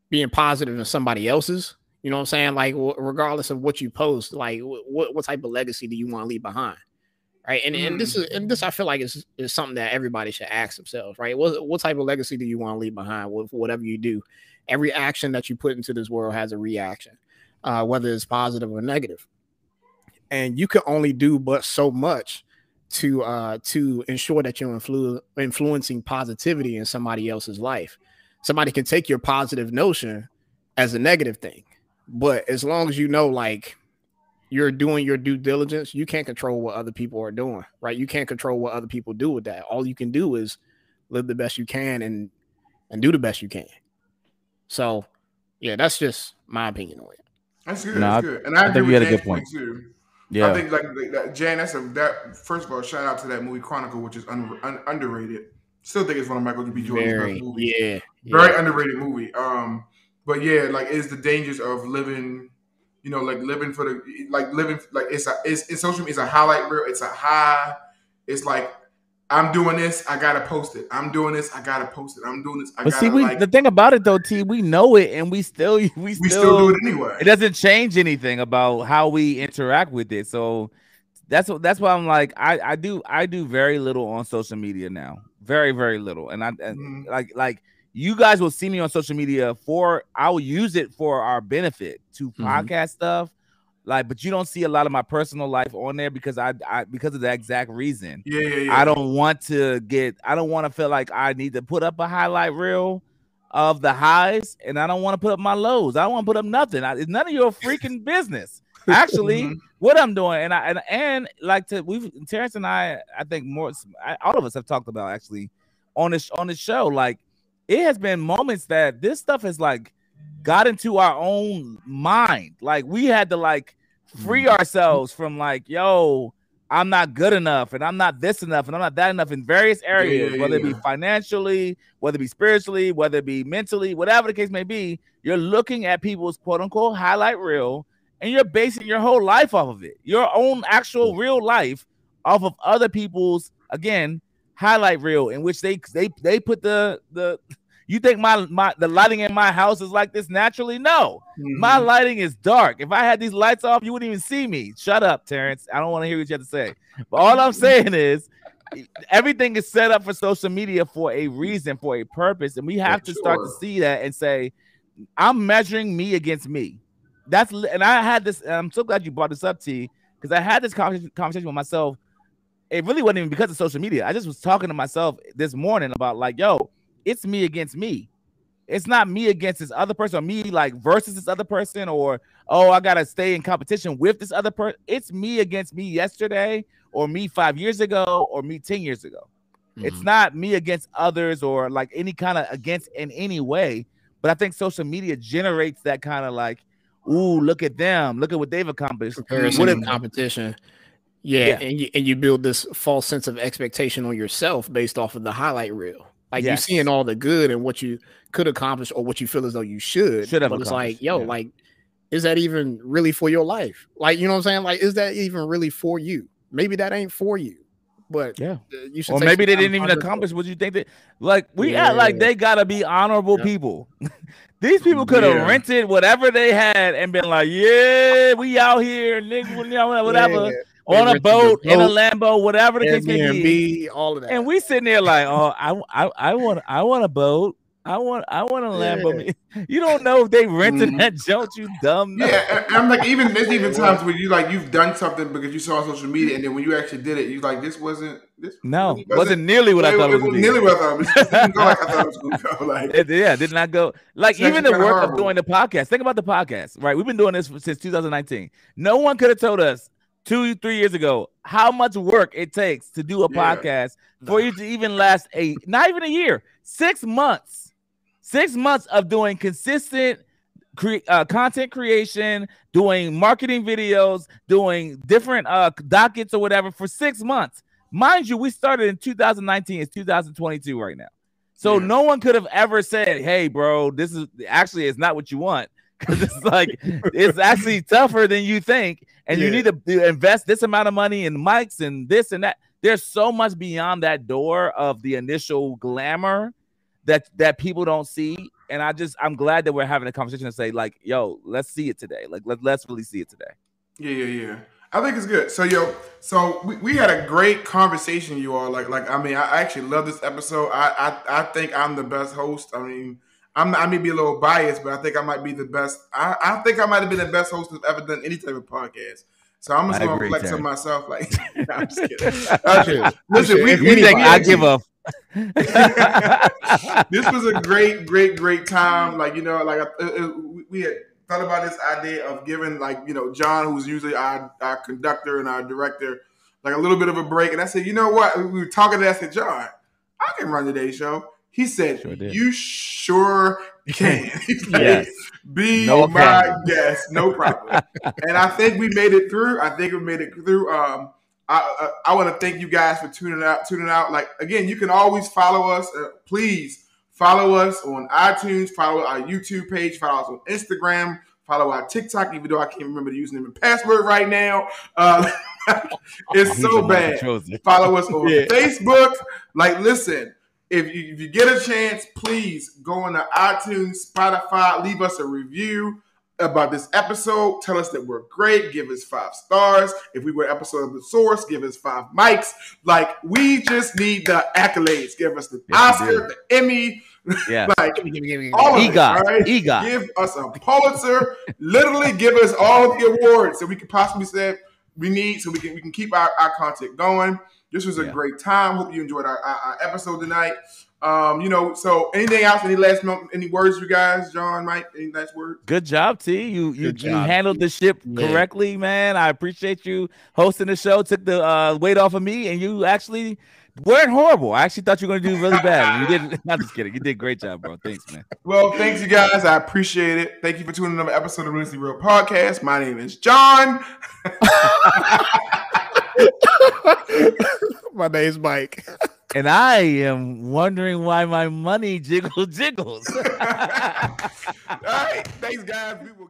being positive in somebody else's. You know what I'm saying? Like, w- regardless of what you post, like, wh- what type of legacy do you want to leave behind? Right. And, and this is and this I feel like is is something that everybody should ask themselves, right? What what type of legacy do you want to leave behind with whatever you do? Every action that you put into this world has a reaction, uh, whether it's positive or negative. And you can only do but so much to uh to ensure that you're influ- influencing positivity in somebody else's life. Somebody can take your positive notion as a negative thing, but as long as you know like you're doing your due diligence, you can't control what other people are doing, right? You can't control what other people do with that. All you can do is live the best you can and and do the best you can. So, yeah, that's just my opinion on it. That's good. No, that's I- good. And I, I agree think you with had a good point point. too. Yeah. I think like that, Jan, that's a that. First of all, shout out to that movie Chronicle, which is un, un, underrated. Still think it's one of Michael B. Jordan's Very, best movies. yeah, very yeah. underrated movie. Um, but yeah, like it's the dangers of living. You know, like living for the like living like it's a it's, it's social media. It's a highlight reel. It's a high. It's like I'm doing this. I gotta post it. I'm doing this. I gotta post it. I'm doing this. I But gotta see, we like. the thing about it though, T, we know it, and we still we still, We still do it anyway. It doesn't change anything about how we interact with it. So that's what that's why I'm like, I I do I do very little on social media now, very very little, and I and Mm-hmm. like like you guys will see me on social media for I'll use it for our benefit to Mm-hmm. podcast stuff. Like, but you don't see a lot of my personal life on there because I, I because of the exact reason. Yeah, yeah, yeah. I don't want to get I don't want to feel like I need to put up a highlight reel of the highs and I don't want to put up my lows. I don't want to put up nothing. I, it's none of your freaking business. Actually, Mm-hmm. what I'm doing and I and, and like to we've Terrence and I I think more I, all of us have talked about actually on this on this show like it has been moments that this stuff is like got into our own mind. Like we had to like free Mm-hmm. ourselves from like, yo, I'm not good enough and I'm not this enough and I'm not that enough in various areas, yeah, whether it be financially, whether it be spiritually, whether it be mentally, whatever the case may be. You're looking at people's quote unquote highlight reel and you're basing your whole life off of it, your own actual real life off of other people's again highlight reel in which they they they put the the you think my my the lighting in my house is like this naturally? No. My Mm-hmm. lighting is dark. If i had these lights off you wouldn't even see me. Shut up terrence. I don't want to hear what you have to say. But all i'm saying is everything is set up for social media for a reason for a purpose and we have to start to see that and say i'm measuring me against me. That's and i had this i'm so glad you brought this up t because i had this conversation conversation with myself. It really wasn't even because of social media. I just was talking to myself this morning about like, yo, it's me against me. It's not me against this other person or me like versus this other person or oh, I gotta stay in competition with this other person. It's me against me yesterday or me five years ago or me 10 years ago. It's mm-hmm. not me against others or like any kind of against in any way. But I think social media generates that kind of like, ooh, look at them, look at what they've accomplished. Comparison What if- competition. Yeah, Yeah. and you and you build this false sense of expectation on yourself based off of the highlight reel. Like Yes. you're seeing all the good and what you could accomplish or what you feel as though you should. Should have but it's like, yo, yeah. like, is that even really for your life? Like, you know what I'm saying? Like, is that even really for you? Maybe that ain't for you. But yeah, you should or maybe they didn't even accomplish what you think that like we act like they gotta be honorable people these people could have Yeah. rented whatever they had and been like yeah we out here nigga you whatever Yeah. On a rented boat in a lambo whatever the case may be all of that. and we sitting there like oh i i, I want i want a boat I want I want a Lambo. You don't know if they rented Mhm. that joint, you dumb. Yeah, and- and I'm like, even there's even times where you like you've done something because you saw on social media, and then when you actually did it, you like this wasn't this No, really wasn't nearly what I thought it was. wasn't gonna be. nearly what I thought it was. It didn't go like I thought it was going to go. Like It- yeah, did not go like even the actually kinda work of doing the podcast. Think about the podcast, right? We've been doing this since 2019. No one could have told us two, three years ago how much work it takes to do a Yeah. podcast for you to even last a not even a year, six months, six months of doing consistent cre- uh, content creation, doing marketing videos, doing different uh, dockets or whatever for six months. Mind you, we started in 2019. It's 2022 right now. So no one could have ever said, "Hey, bro, this is actually it's not what you want." Because it's like it's actually tougher than you think, and you need to invest this amount of money in mics and this and that. There's so much beyond that door of the initial glamour that that people don't see. And I just I'm glad that we're having a conversation to say like, yo, let's see it today. Like let, let's really see it today. Yeah, yeah, yeah. I think it's good. So, yo, so we, we had a great conversation, you all. Like, like I mean, I actually love this episode. I, I, I think I'm the best host. I mean, I'm I may be a little biased, but I think I might be the best. I, I think I might have been the best host that's ever done any type of podcast. So I'm just I gonna agree, flex Terry. on myself. Like, nah, I'm just kidding. Okay. Listen, we, we think we I give up. this was a great, great, great time. Like you know, like uh, uh, we- we had thought about this idea of giving, like you know, John, who's usually our our conductor and our director, like a little bit of a break. And I said, you know what? We were talking to. I said, John, I can run today's show. He said, did. "You sure can." Yes. Be No my problem. guest, no problem. and I think we made it through. I think we made it through. Um, I I, I want to thank you guys for tuning out. Tuning out. Like again, you can always follow us. Uh, please follow us on iTunes. Follow our YouTube page. Follow us on Instagram. Follow our TikTok. Even though I can't remember the username and password right now, uh, it's so the one that bad. Follow us on Yeah. Facebook. Like, listen. If you, if you get a chance, please go into iTunes, Spotify, leave us a review about this episode. Tell us that we're great. Give us five stars. If we were episode of the source, give us five mics. Like we just need the accolades. Give us the Yes, Oscar, the Emmy, Yeah. like all of it. EGOT, all right? EGOT. Give us a Pulitzer. Literally, give us all the awards that we could possibly say we need, so we can we can keep our, our content going. This was a Yeah. great time. Hope you enjoyed our, our, our episode tonight. Um, you know, so anything else? Any last any words, you guys? John, Mike, any last words? Good job, T. You you, Good you handled the ship Yeah. correctly, man. I appreciate you hosting the show. Took the uh, weight off of me, and you actually weren't horrible. I actually thought you were going to do really bad. You didn't. I'm just kidding. You did a great job, bro. Thanks, man. Well, thanks you guys. I appreciate it. Thank you for tuning in to another episode of Realistically Real Podcast. My name is John. My name's Mike. And I am wondering why my money jiggle jiggles. All right, thanks guys. We will.